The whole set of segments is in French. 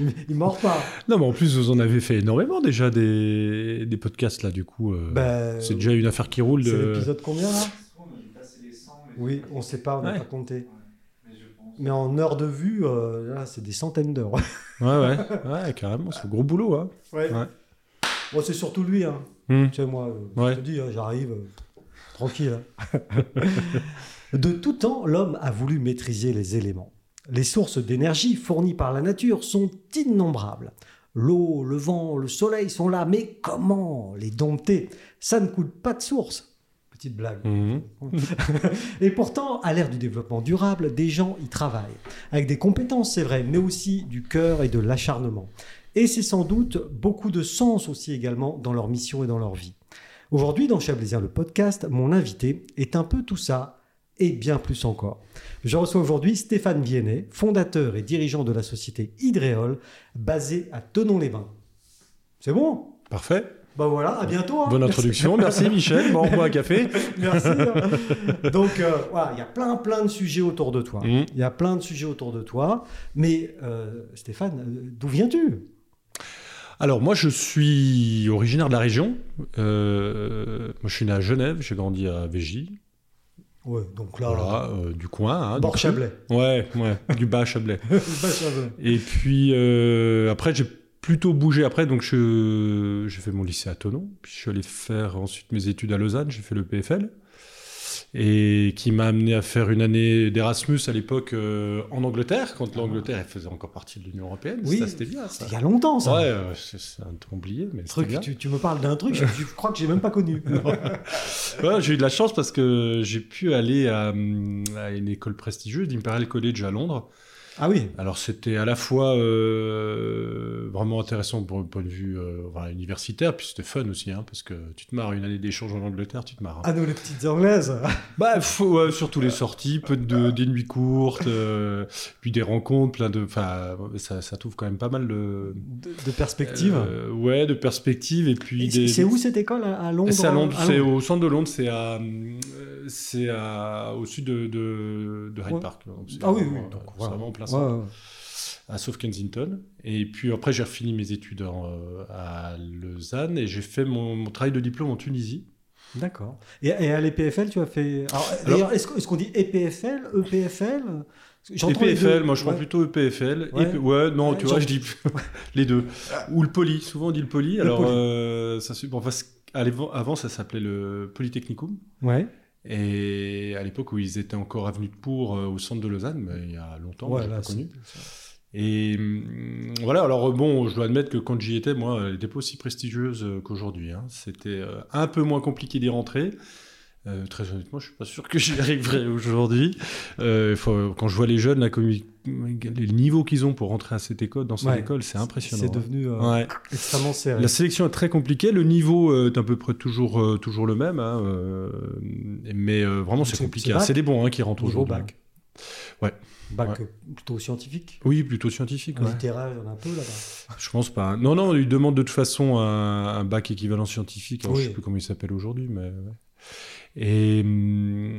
il, il mord pas. Non, mais en plus, vous en avez fait énormément déjà des, des podcasts là, du coup. euh, Ben, c'est déjà une affaire qui roule. C'est De... l'épisode combien là? On a dû passer les 100, mais Oui, on sait pas, on n'a Ouais. pas compté. mais en heures de vue, euh, là, c'est des centaines d'heures. Ouais, ouais, ouais, carrément, c'est un gros boulot. Hein. Ouais. Ouais. Bon, c'est surtout lui. Hein. Hmm. Tu sais, moi, euh, Ouais. je te dis, hein, j'arrive euh, tranquille. hein. de tout temps, l'homme a voulu maîtriser les éléments. Les sources d'énergie fournies par la nature sont innombrables. L'eau, le vent, le soleil sont là, mais comment les dompter? Ça ne coule pas de source. Petite blague. Mhm. Et pourtant, à l'ère du développement durable, des gens y travaillent. Avec des compétences, c'est vrai, mais aussi du cœur et de l'acharnement. Et c'est sans doute beaucoup de sens aussi également dans leur mission et dans leur vie. Aujourd'hui, dans Chablaisien le podcast, mon invité est un peu tout ça et bien plus encore. Je reçois aujourd'hui Stéphane Viennet, fondateur et dirigeant de la société Hydréol, basée à Tenon-les-Bains. C'est bon? Parfait. Bah voilà, à bientôt. hein. Bonne introduction. Merci, Michel. Bon, on boit un café. Merci. hein. Donc euh, voilà, il y a plein plein de sujets autour de toi. Mhm. Il y a plein de sujets autour de toi. Mais euh, Stéphane, euh, d'où viens-tu? Alors, moi, je suis originaire de la région. Euh, moi, je suis né à Genève. J'ai grandi à Végy. Ouais, donc là, Voilà, euh, du coin. Hein, du bord cru. Chablais. Ouais, ouais, du bas Chablais. Bas Chablais. Et puis euh, après, j'ai plutôt bougé après, donc je- j'ai fait mon lycée à Tonon, puis je suis allé faire ensuite mes études à Lausanne, j'ai fait le PFL, et qui m'a amené à faire une année d'Erasmus à l'époque euh, en Angleterre, quand l'Angleterre elle faisait encore partie de l'Union Européenne. Oui, ça c'était bien ça. C'était il y a longtemps, ça. Ouais, euh, c'est un truc oublié, mais c'était Truc, bien. tu, tu me parles d'un truc, je, je crois que j'ai même pas connu. Ouais, j'ai eu de la chance parce que j'ai pu aller à, hum, à une école prestigieuse, l'Imperial College à Londres. Ah oui. Alors c'était à la fois euh, vraiment intéressant pour le point de vue euh, universitaire, puis c'était fun aussi, hein, parce que tu te marres une année d'échange en Angleterre, tu te marres. hein. Ah nous les petites anglaises. Bah, faut, ouais, surtout les sorties, peu de des nuits courtes, euh, puis des rencontres, plein de, enfin, ça, ça trouve quand même pas mal de, De, de perspective. euh, ouais, de perspectives et puis des. c'est où cette école? À, Londres C'est à Londres, À c'est au centre de Londres, c'est à, c'est au sud de, de, de Hyde Ouais. Park. donc c'est Ah oui, oui. donc, euh, c'est voilà. vraiment en plein centre ouais. à South Kensington. Et puis après, j'ai refini mes études en, euh, à Lausanne et j'ai fait mon, mon travail de diplôme en Tunisie. D'accord. Et, et à l'EPFL, tu as fait. Alors, d'ailleurs, est-ce, est-ce qu'on dit EPFL, EPFL EPFL, moi je prends Ouais. plutôt EPFL. Ouais. EP ouais, non, Ouais, tu vois, je dis les deux. Ou le poly, souvent on dit le poly. Le Alors, poly. euh, ça, c'est- bon, c'est- l'évo- avant, ça s'appelait le Polytechnicum. Ouais. Et à l'époque où ils étaient encore avenue de Pour euh, au centre de Lausanne, mais il y a longtemps, Ouais, là, pas connu. Et hum, voilà, alors bon, je dois admettre que quand j'y étais, moi, elle n'était pas aussi prestigieuse euh, qu'aujourd'hui. hein. C'était euh, un peu moins compliqué d'y rentrer. Euh, très honnêtement, je suis pas sûr que j'y arriverai aujourd'hui. Euh, faut- quand je vois les jeunes, ils- les niveaux qu'ils ont pour rentrer à cette école, dans cette Ouais. école, c'est impressionnant. C'est devenu euh, hein. Ouais. extrêmement serré. La sélection est très compliquée. Le niveau euh, est à peu près toujours, euh, toujours le même. hein, euh, mais euh, vraiment, c'est compliqué. c'est hein. des bons hein, qui rentrent aujourd'hui. bac. Ouais. Bac Ouais. euh, plutôt scientifique. Oui, plutôt scientifique. ouais. Littéraire, il y en a un peu là-bas. Je pense pas. Non, non, ils demandent de toute façon un, un bac équivalent scientifique. Alors, Je Oui. sais plus comment il s'appelle aujourd'hui, mais. Et,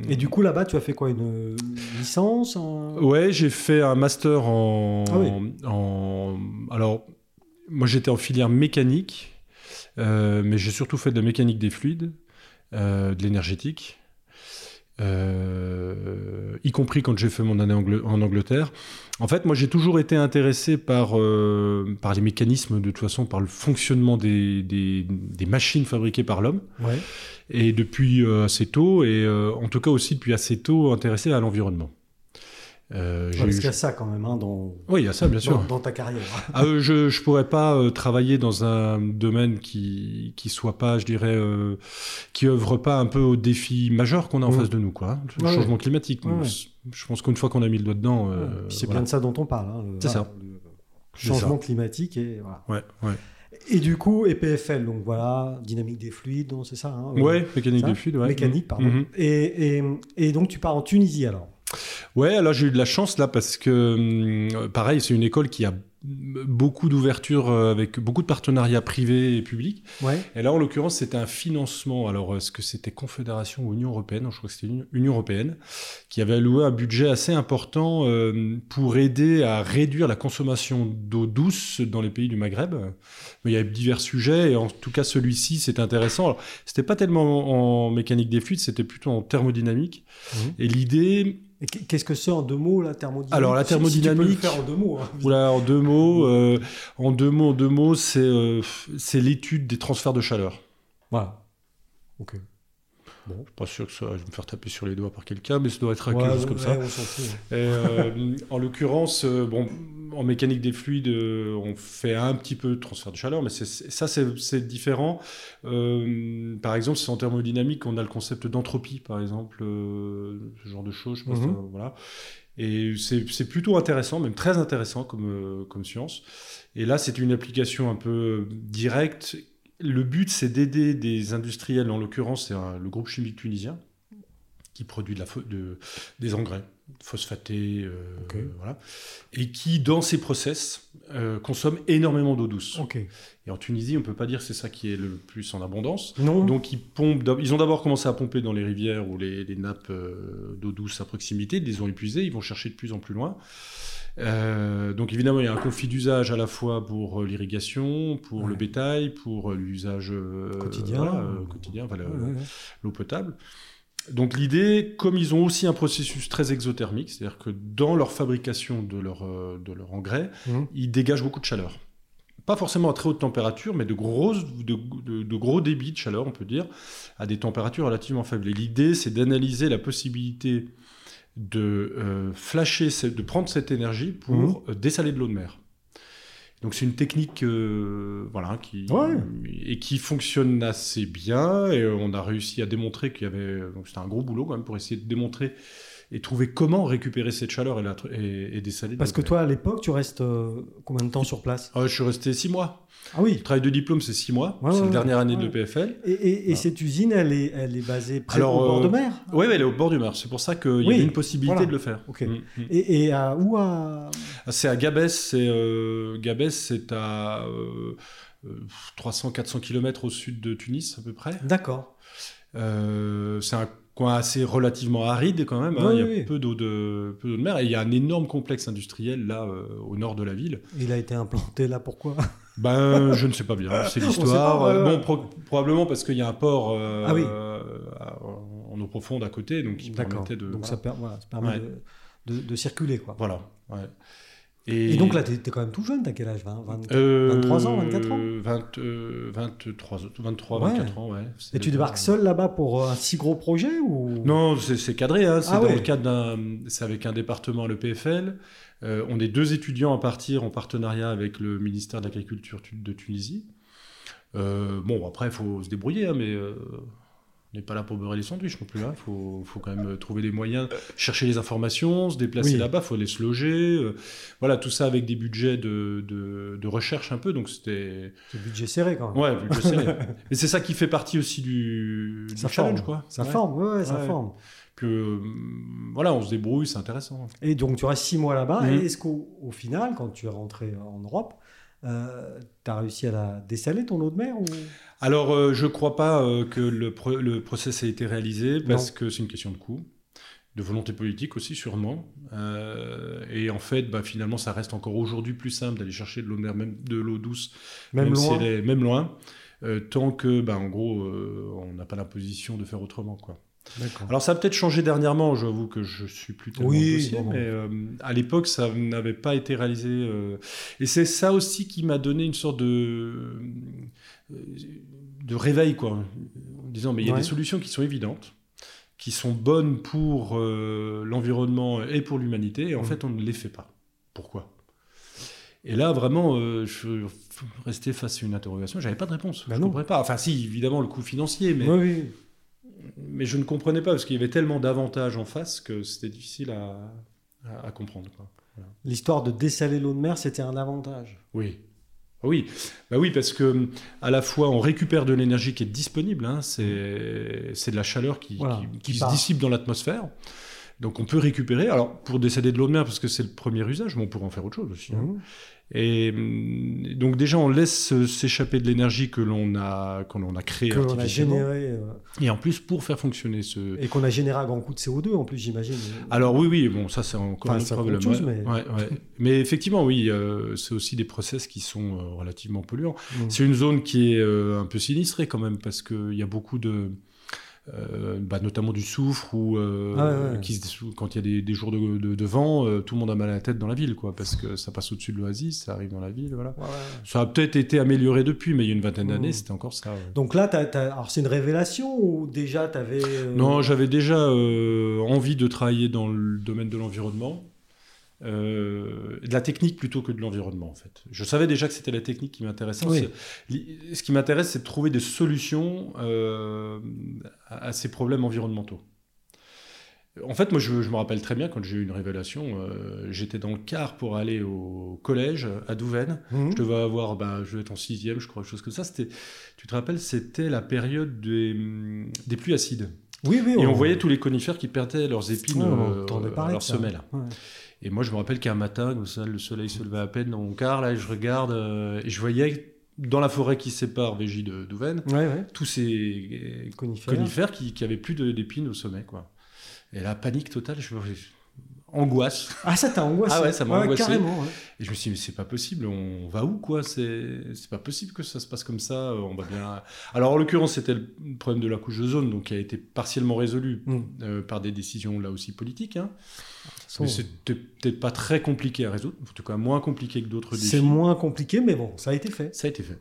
Et du coup, là-bas, tu as fait quoi Une licence ouais, j'ai fait un master en. Ah oui. en alors, moi j'étais en filière mécanique, euh, mais j'ai surtout fait de la mécanique des fluides, euh, de l'énergétique. euh, y compris quand j'ai fait mon année en Angleterre. En fait, moi, j'ai toujours été intéressé par, euh, par les mécanismes, de toute façon, par le fonctionnement des, des, des machines fabriquées par l'homme. Ouais. Et depuis euh, assez tôt, et euh, en tout cas aussi depuis assez tôt, intéressé à l'environnement. Euh, Ouais, parce qu'il y a ça quand même hein, dans, Oui, il y a ça, bien sûr. dans, dans ta carrière. Ah, euh, je ne pourrais pas euh, travailler dans un domaine qui qui soit pas, je dirais, euh, qui œuvre pas un peu aux défis majeurs qu'on a en Ouais. face de nous, quoi. hein. Le Ouais, changement climatique. Ouais, Je pense qu'une fois qu'on a mis le doigt dedans, c'est voilà. bien de ça dont on parle. hein, C'est ça. le changement ça. climatique et voilà. Ouais, ouais. Et du coup, EPFL, donc voilà, dynamique des fluides, c'est ça. hein, Ouais, mécanique ça des fluides, ouais. Mécanique, pardon. Mhm. et, et, et donc tu pars en Tunisie alors. Ouais, alors j'ai eu de la chance là parce que, hum, pareil, c'est une école qui a beaucoup d'ouverture euh, avec beaucoup de partenariats privés et publics. Ouais. Et là, en l'occurrence, c'était un financement. Alors, est-ce que c'était Confédération ou Union Européenne? Je crois que c'était Union- Européenne qui avait alloué un budget assez important euh, pour aider à réduire la consommation d'eau douce dans les pays du Maghreb. Mais il y avait divers sujets, et en tout cas, celui-ci, c'est intéressant. Alors, c'était pas tellement en mécanique des fluides, c'était plutôt en thermodynamique. Mhm. Et l'idée, Qu'est-ce que c'est en deux mots la thermodynamique? Alors, la Si- si tu peux le thermodynamique- faire en deux mots. hein. Oula, en deux mots, euh, en deux mots, en deux mots, c'est euh, c'est l'étude des transferts de chaleur. Voilà. Ok. Je suis pas sûr que ça, je vais me faire taper sur les doigts par quelqu'un, mais ça doit être quelque Ouais, chose comme ça. ouais. Et, euh, en l'occurrence, euh, bon, en mécanique des fluides, euh, on fait un petit peu de transfert de chaleur, mais ça, c'est différent. Euh, par exemple, c'est en thermodynamique, on a le concept d'entropie, par exemple, euh, ce genre de choses. Je pense, Mhm. voilà. Et c'est plutôt intéressant, même très intéressant comme, comme science. Et là, c'est une application un peu directe. Le but, c'est d'aider des industriels, en l'occurrence, c'est le groupe chimique tunisien, qui produit de la, pho- de, des engrais phosphatés, euh, voilà, et qui, dans ces process, euh, consomme énormément d'eau douce. Et en Tunisie, on ne peut pas dire que c'est ça qui est le plus en abondance. Non. Donc ils, pompent, ils ont d'abord commencé à pomper dans les rivières ou les, les nappes euh, d'eau douce à proximité, ils les ont épuisées, ils vont chercher de plus en plus loin. Euh, donc évidemment, il y a un conflit d'usage à la fois pour euh, l'irrigation, pour Ouais. le bétail, pour euh, l'usage Quotidien. voilà, quotidien, enfin, l'eau potable. Donc l'idée, comme ils ont aussi un processus très exothermique, c'est-à-dire que dans leur fabrication de leur, de leur engrais, Mhm. ils dégagent beaucoup de chaleur. Pas forcément à très haute température, mais de, grosses, de, de- de gros débits de chaleur, on peut dire, à des températures relativement faibles. Et l'idée, c'est d'analyser la possibilité de euh, flasher, de prendre cette énergie pour euh, dessaler de l'eau de mer. Donc c'est une technique euh, voilà, qui, Ouais. et qui fonctionne assez bien. Et on a réussi à démontrer qu'il y avait... Donc c'était un gros boulot quand même pour essayer de démontrer et trouver comment récupérer cette chaleur et, la, et, et dessaler. de Parce que mer. toi, à l'époque, tu restes euh, combien de temps sur place? Ah, je suis resté six mois. Ah oui. Le travail de diplôme, c'est six mois. Ouais, c'est ouais, la dernière année de l'EPFL. Et, et- et Voilà. cette usine, elle est, elle est basée près Alors, au bord euh, de mer Oui, elle est au bord du mar. C'est pour ça qu'il y avait une possibilité voilà. de le faire. Ok. Mm, mm. Et, et à où à... Ah, C'est à Gabès. C'est euh, Gabès, c'est à euh, euh, 300-400 km au sud de Tunis à peu près. D'accord. Euh, c'est un coin assez relativement aride quand même. hein. Oui, il y a oui. peu d'eau de, peu d'eau de mer et il y a un énorme complexe industriel là euh, au nord de la ville. Il a été implanté là, pourquoi? Ben, je ne sais pas bien. C'est l'histoire. Euh. Bon, pro- probablement parce qu'il y a un port euh, Ah oui. en eau profonde à côté, donc qui permettait de. Donc voilà. ça, per- voilà, ça permet Ouais. de, de- de circuler, quoi. Voilà, ouais. Et, donc là, tu es, quand même tout jeune, t'as quel âge? 20, 20 Euh, 23 ans, 24 ans? 20, euh, 23, 23 Ouais. 24 ans, ouais. Et tu débarques seul là-bas pour un si gros projet ou? Non, c'est cadré, hein. c'est Ah dans ouais. le cadre d'un. C'est avec un département, le PFL. Euh, on est deux étudiants à partir en partenariat avec le ministère de l'Agriculture tu- de Tunisie. Euh, bon, après, il faut se débrouiller, hein, mais euh, on n'est pas là pour beurrer les sandwichs non plus. Il faut, faut quand même trouver des moyens, chercher les informations, se déplacer Oui. là-bas, il faut aller se loger. euh, voilà, tout ça avec des budgets de, de, de recherche un peu. Donc, c'était. Budget serré quand même. Ouais, budget serré. Mais c'est ça qui fait partie aussi du, du ça challenge, forme, quoi. Ça Ouais. forme, ouais, ouais, ça Ouais. forme. Que, euh, voilà, on se débrouille, c'est intéressant. Et donc tu restes six mois là-bas. Mhm. Et est-ce qu'au au final, quand tu es rentré en Europe, tu as réussi à la dessaler ton eau de mer ou... Alors, euh, je ne crois pas euh, que le, pro- le process ait été réalisé parce Non. que c'est une question de coût, de volonté politique aussi, sûrement. Euh, et en fait, bah, finalement, ça reste encore aujourd'hui plus simple d'aller chercher de l'eau de mer, même de l'eau douce, Même, si loin elle est- même loin, euh, tant que, bah, en gros, euh, on n'a pas l'imposition de faire autrement. Quoi. Alors, ça a peut-être changé dernièrement, j'avoue que je suis plus tellement Oui, dossier, mais euh, à l'époque, ça n'avait pas été réalisé. euh, et c'est ça aussi qui m'a donné une sorte de, euh, de réveil, quoi, en disant, mais il y a Ouais. des solutions qui sont évidentes, qui sont bonnes pour euh, l'environnement et pour l'humanité, et en Mhm. fait, on ne les fait pas. Pourquoi? Et là, vraiment, euh, je suis resté face à une interrogation. J'avais pas de réponse. Bah je non. comprenais pas. Enfin, si, évidemment, le coût financier, mais Oui, oui. Mais je ne comprenais pas parce qu'il y avait tellement d'avantages en face que c'était difficile à, à- à comprendre. L'histoire de dessaler l'eau de mer, c'était un avantage. Oui. Ah Oui, bah oui, parce que à la fois on récupère de l'énergie qui est disponible, hein, c'est de la chaleur qui, Voilà, qui- qui qui se dissipe dans l'atmosphère. Donc on peut récupérer, alors pour décéder de l'eau de mer, parce que c'est le premier usage, mais on pourrait en faire autre chose aussi. hein. Mhm. Et hum, donc déjà, on laisse s'échapper de l'énergie que l'on a, que l'on a créée Que l'on a artificiellement. généré. Et en plus, pour faire fonctionner ce... et qu'on a généré à grand coup de CO2 en plus, j'imagine. Alors oui, oui, bon, ça c'est encore Enfin, un autre problème. chose, mais- Ouais, ouais. mais effectivement, oui, euh, c'est aussi des process qui sont euh, relativement polluants. Mhm. C'est une zone qui est euh, un peu sinistrée quand même, parce qu'il y a beaucoup de... euh, bah, notamment du soufre ou euh, Ah ouais, qui quand il y a des, des jours de, de- de vent, euh, tout le monde a mal à la tête dans la ville, quoi, parce que ça passe au-dessus de l'oasis, ça arrive dans la ville, voilà. Ouais, ouais. Ça a peut-être été amélioré depuis, mais il y a une vingtaine d'années, Mhm. c'était encore ça. Donc là, alors c'est une révélation ou déjà tu avais. Non, j'avais déjà envie de travailler dans le domaine de l'environnement, euh, de la technique plutôt que de l'environnement en fait. Je savais déjà que c'était la technique qui m'intéressait. Oui. Ce qui m'intéresse, c'est de trouver des solutions euh, à ces problèmes environnementaux. En fait, moi, je, je me rappelle très bien quand j'ai eu une révélation. euh, J'étais dans le car pour aller au collège à Douvaine. Mhm. Je devais avoir, bah, je devais être en sixième, je crois, quelque chose comme ça. C'était, tu te rappelles, c'était la période des, des pluies acides. Oui, oui. Et on voyait tous les conifères qui perdaient leurs épines, on euh, leurs semelles. Ouais. Et moi, je me rappelle qu'un matin, comme ça, le soleil se levait à peine dans mon car, là, et je regarde, euh, et je voyais dans la forêt qui sépare Végy de Douvaine, Ouais, ouais. tous ces Conifères. conifères qui, qui avaient plus d'épines au sommet, quoi. Et la panique totale, je angoisse. Ah, ça t'a angoissé. Ah ouais, ça m'a angoissé. Carrément. ouais. Et je me suis dit, mais c'est pas possible, on va où, quoi? C'est pas possible que ça se passe comme ça, euh, on va bien... Alors, en l'occurrence, c'était le problème de la couche de zone, donc qui a été partiellement résolu Mm. euh, par des décisions, là aussi, politiques, hein. Mais c'était peut-être pas très compliqué à résoudre, en tout cas moins compliqué que d'autres défis. C'est moins compliqué, mais bon, ça a été fait. Ça a été fait.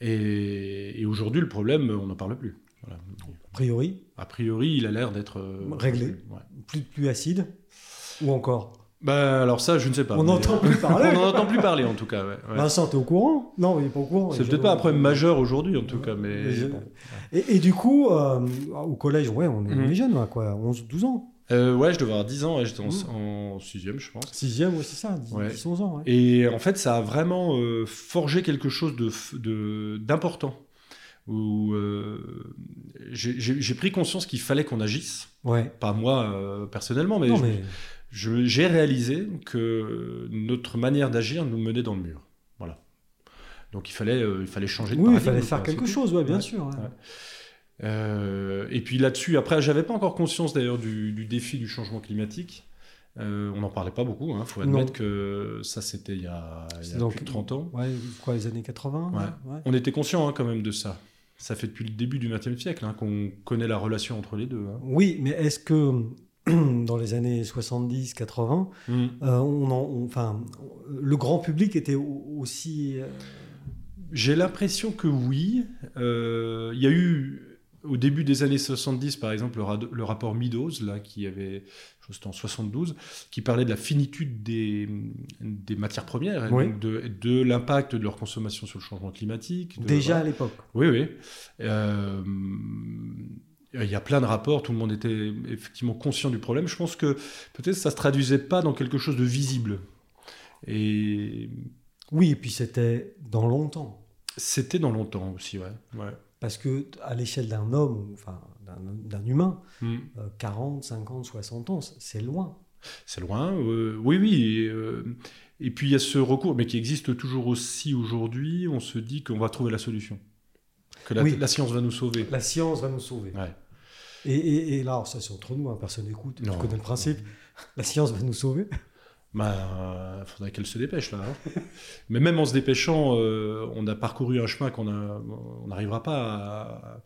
Et, et aujourd'hui, le problème, on n'en parle plus. Voilà. A priori, A priori, il a l'air d'être euh, Réglé. Ouais. plus pluie acide. Ou encore? Bah, alors ça, je ne sais pas. On n'entend plus parler. on n'en entend plus parler, en tout cas. ouais, ouais. Vincent, t'es au courant? Non, il est pas au courant. C'est peut-être pas un problème majeur aujourd'hui, en tout cas, mais... Mais je- bon. Et, et du coup, euh, au collège, ouais, on est, on est Mhm. jeune, là, quoi, 11, 12 ans. Euh, ouais, je devais avoir 10 ans, ouais, j'étais en, Mmh. en sixième, je pense. Sixième, ouais, c'est ça, 10, Ouais. 10, 11 ans. Et en fait, ça a vraiment euh, forgé quelque chose de f- de- d'important. Où euh, j'ai- pris conscience qu'il fallait qu'on agisse. Ouais. Pas moi euh, personnellement, mais j'ai réalisé que notre manière d'agir nous menait dans le mur. Voilà. Donc il fallait, euh, il fallait changer de oui, il fallait faire quelque chose, ouais, bien Ouais. sûr. ouais. Euh, et puis là-dessus, après, j'avais pas encore conscience d'ailleurs du, du défi du changement climatique. Euh, on n'en parlait pas beaucoup, il faut Non. admettre que ça c'était il y a, il y C'est a donc- plus de 30 ans. Ouais, quoi, les années 80 Ouais. ouais. On était conscient hein, quand même de ça. Ça fait depuis le début du XXe siècle hein, qu'on connaît la relation entre les deux. hein. Oui, mais est-ce que dans les années 70-80, Mm. euh, on en- on- enfin, le grand public était au- aussi. euh, J'ai l'impression que oui. Il y a eu au début des années 70, par exemple, le, rapport Meadows, là, qui avait, je en 72, qui parlait de la finitude des, des matières premières, et Oui. donc de, de l'impact de leur consommation sur le changement climatique. de- déjà à l'époque. Oui, oui. Euh, il y a plein de rapports, tout le monde était effectivement conscient du problème. Je pense que peut-être ça se traduisait pas dans quelque chose de visible. Et Oui, et puis c'était dans longtemps. c'était dans longtemps aussi, ouais. ouais. Parce que à l'échelle d'un homme, enfin d'un- humain, Mm. euh, 40, 50, 60 ans, c'est loin. C'est loin, euh, oui, oui. Et, euh, et puis il y a ce recours, mais qui existe toujours aussi aujourd'hui. On se dit qu'on va trouver la solution, que la, Oui. la science va nous sauver. La science va nous sauver. Ouais. Et, et- et là, alors ça c'est entre nous, hein, personne n'écoute, tu connais le principe. La science va nous sauver. Bah, il faudrait qu'elle se dépêche là. hein. Mais même en se dépêchant, euh, on a parcouru un chemin qu'on on n'arrivera pas à,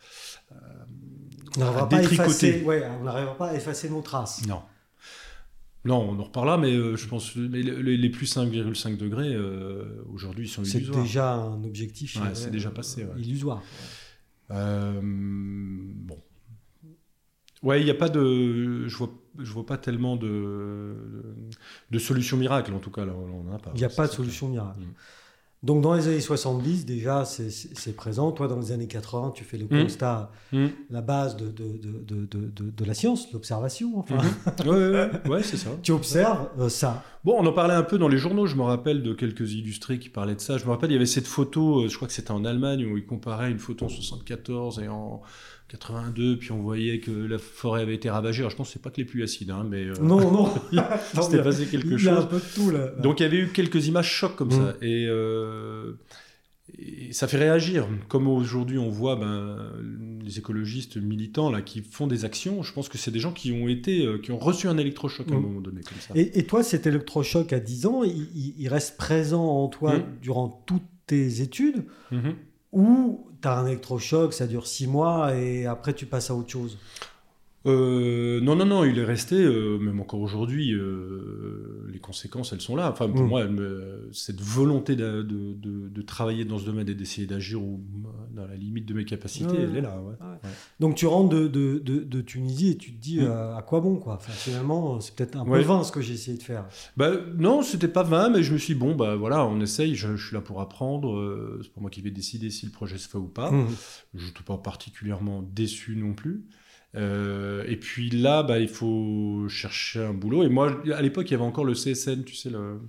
On n'arrivera À pas à détricoter. effacer, ouais, on n'arrivera pas à effacer nos traces. Non. Non, on en reparlera, mais euh, je pense mais le- le- les plus 5,5 degrés, euh, aujourd'hui, ils sont C'est illusoires. déjà un objectif Ouais, euh, c'est déjà passé, ouais. illusoire. Euh, bon. Ouais, il n'y a pas de... Je vois, je vois pas tellement de, de solution miracle, en tout cas, là, on n'en a pas. Il n'y a pas de solution miracle. Mm. Donc dans les années 70, déjà, c'est- présent. Toi, dans les années 80, tu fais le Mm. constat, clair. la base de, de, de, de, la science, l'observation. Enfin, Mhm. ouais, ouais, ouais, ouais, c'est ça. tu observes euh, ça. Bon, on en parlait un peu dans les journaux, je me rappelle de quelques illustrés qui parlaient de ça. Je me rappelle, il y avait cette photo, euh, je crois que c'était en Allemagne, où ils comparaient une photo en 74 et en 82, puis on voyait que la forêt avait été ravagée. Alors je pense que c'est pas que les pluies acides, hein, mais euh, Non, non. c'était passé quelque Il y a un chose. peu de tout là. Donc il y avait eu quelques images chocs comme Mm. ça. Et, euh, et ça fait réagir. Comme aujourd'hui on voit ben, les écologistes militants là, qui font des actions, je pense que c'est des gens qui ont, été, euh, qui ont reçu un électrochoc à un Mm. moment donné. Comme ça. Et, et toi, cet électrochoc à 10 ans, il, il- reste présent en toi Mm. durant toutes tes études Mhm. ou tu as un électrochoc, ça dure 6 mois et après tu passes à autre chose Euh, non, non, non, il est resté, euh, même encore aujourd'hui, euh, les conséquences, elles sont là. Enfin, pour Mm. moi, cette volonté de, de- de- de travailler dans ce domaine et d'essayer d'agir dans la limite de mes capacités, Ouais. elle est là. ouais. Donc tu rentres de, de- de- de Tunisie et tu te dis Mm. euh, à quoi bon quoi? Enfin, Finalement, c'est peut-être un peu vain ce que j'ai essayé de faire. Bah, non, c'était pas vain, mais je me suis dit, bon, bah voilà, on essaye, je, je suis là pour apprendre, euh, c'est pour moi qui vais décider si le projet se fait ou pas. Mm. Je n'étais pas particulièrement déçu non plus. Euh, et puis là, bah, il faut chercher un boulot. Et moi, à l'époque, il y avait encore le CSN, tu sais, le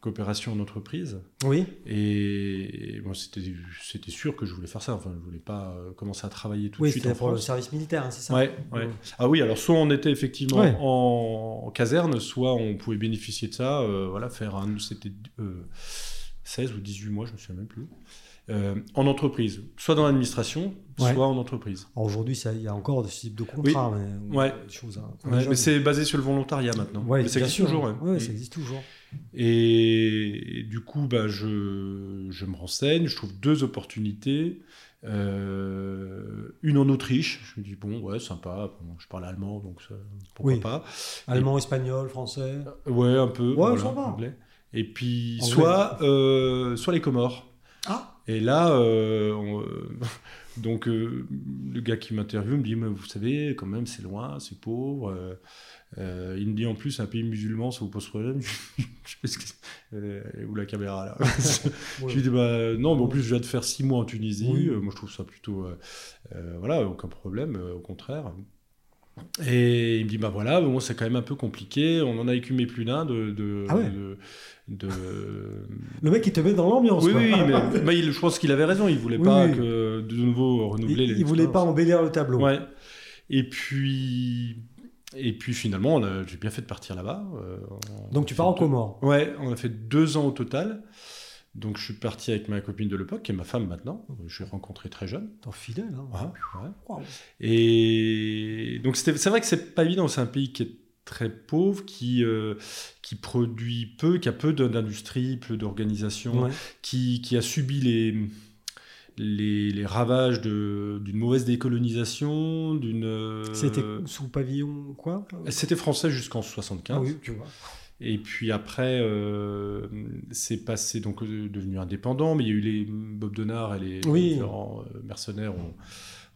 coopération en entreprise. Oui, Et c'était c'était sûr que je voulais faire ça. Enfin, je voulais pas euh, commencer à travailler tout oui de suite en c'était pour le service militaire, hein, c'est ça Ouais, ouais. Mm. Ah oui, alors soit on était effectivement Ouais. en, en caserne, soit on pouvait bénéficier de ça, euh, voilà, faire un, c'était euh, 16 ou 18 mois, je me souviens même plus, euh, en entreprise, soit dans l'administration, Ouais. soit en entreprise. Aujourd'hui, ça- il y a encore de ce type de contrat. mais, Ouais. des choses, hein, quand Ouais, les mais jeunes- c'est basé sur le volontariat maintenant. Mais ça existe sûr. toujours. ouais. Ouais, Mm. ça existe toujours. Et, et du coup, bah, je, je me renseigne, je trouve deux opportunités. Euh, une en Autriche, je me dis bon ouais sympa, Bon, je parle allemand donc ça, pourquoi Oui. pas. Allemand, espagnol, français. Ouais, un peu. Ouais, ça va. anglais. Et puis, Anglais. soit, euh, soit les Comores. Ah Et là, euh, on, euh, donc, euh, le gars qui m'interviewe me dit Mais Vous savez, quand même, c'est loin, c'est pauvre. euh, il me dit en plus, un pays musulman, ça vous pose problème Je fais ce que- Où la caméra là? Je lui dis bah, Non, mais en plus, je viens de faire six mois en Tunisie. Oui. Moi, je trouve ça plutôt. voilà, aucun problème, au contraire. Et il me dit bah voilà, bon, c'est quand même un peu compliqué. On en a écumé plus d'un de. de, Ah ouais. de- de- Le mec, il te met dans l'ambiance. Oui, quoi. oui, mais, il- je pense qu'il avait raison. Il voulait Oui, pas oui. que de nouveau renouveler il, les. il voulait pas embellir le tableau. Ouais. Et puis, et puis finalement, j'ai bien fait de partir là-bas. euh, on- Donc tu pars en Comores. Ouais, on a fait deux ans au total. Donc je suis parti avec ma copine de l'époque, qui est ma femme maintenant. Je l'ai rencontrée très jeune. T'es fidèle. Hein. Ouais, ouais. Et donc c'est vrai que c'est pas évident. C'est un pays qui est très pauvre, qui, euh, qui produit peu, qui a peu d'industrie, peu d'organisation, Ouais. qui, qui a subi les, les, les ravages d'une mauvaise décolonisation, d'une... euh, C'était sous pavillon quoi? C'était français jusqu'en 75. Ah oui, tu vois. Et puis après, euh, c'est passé donc euh, devenu indépendant, mais il y a eu les Bob Denard et les Oui. différents euh, mercenaires. On,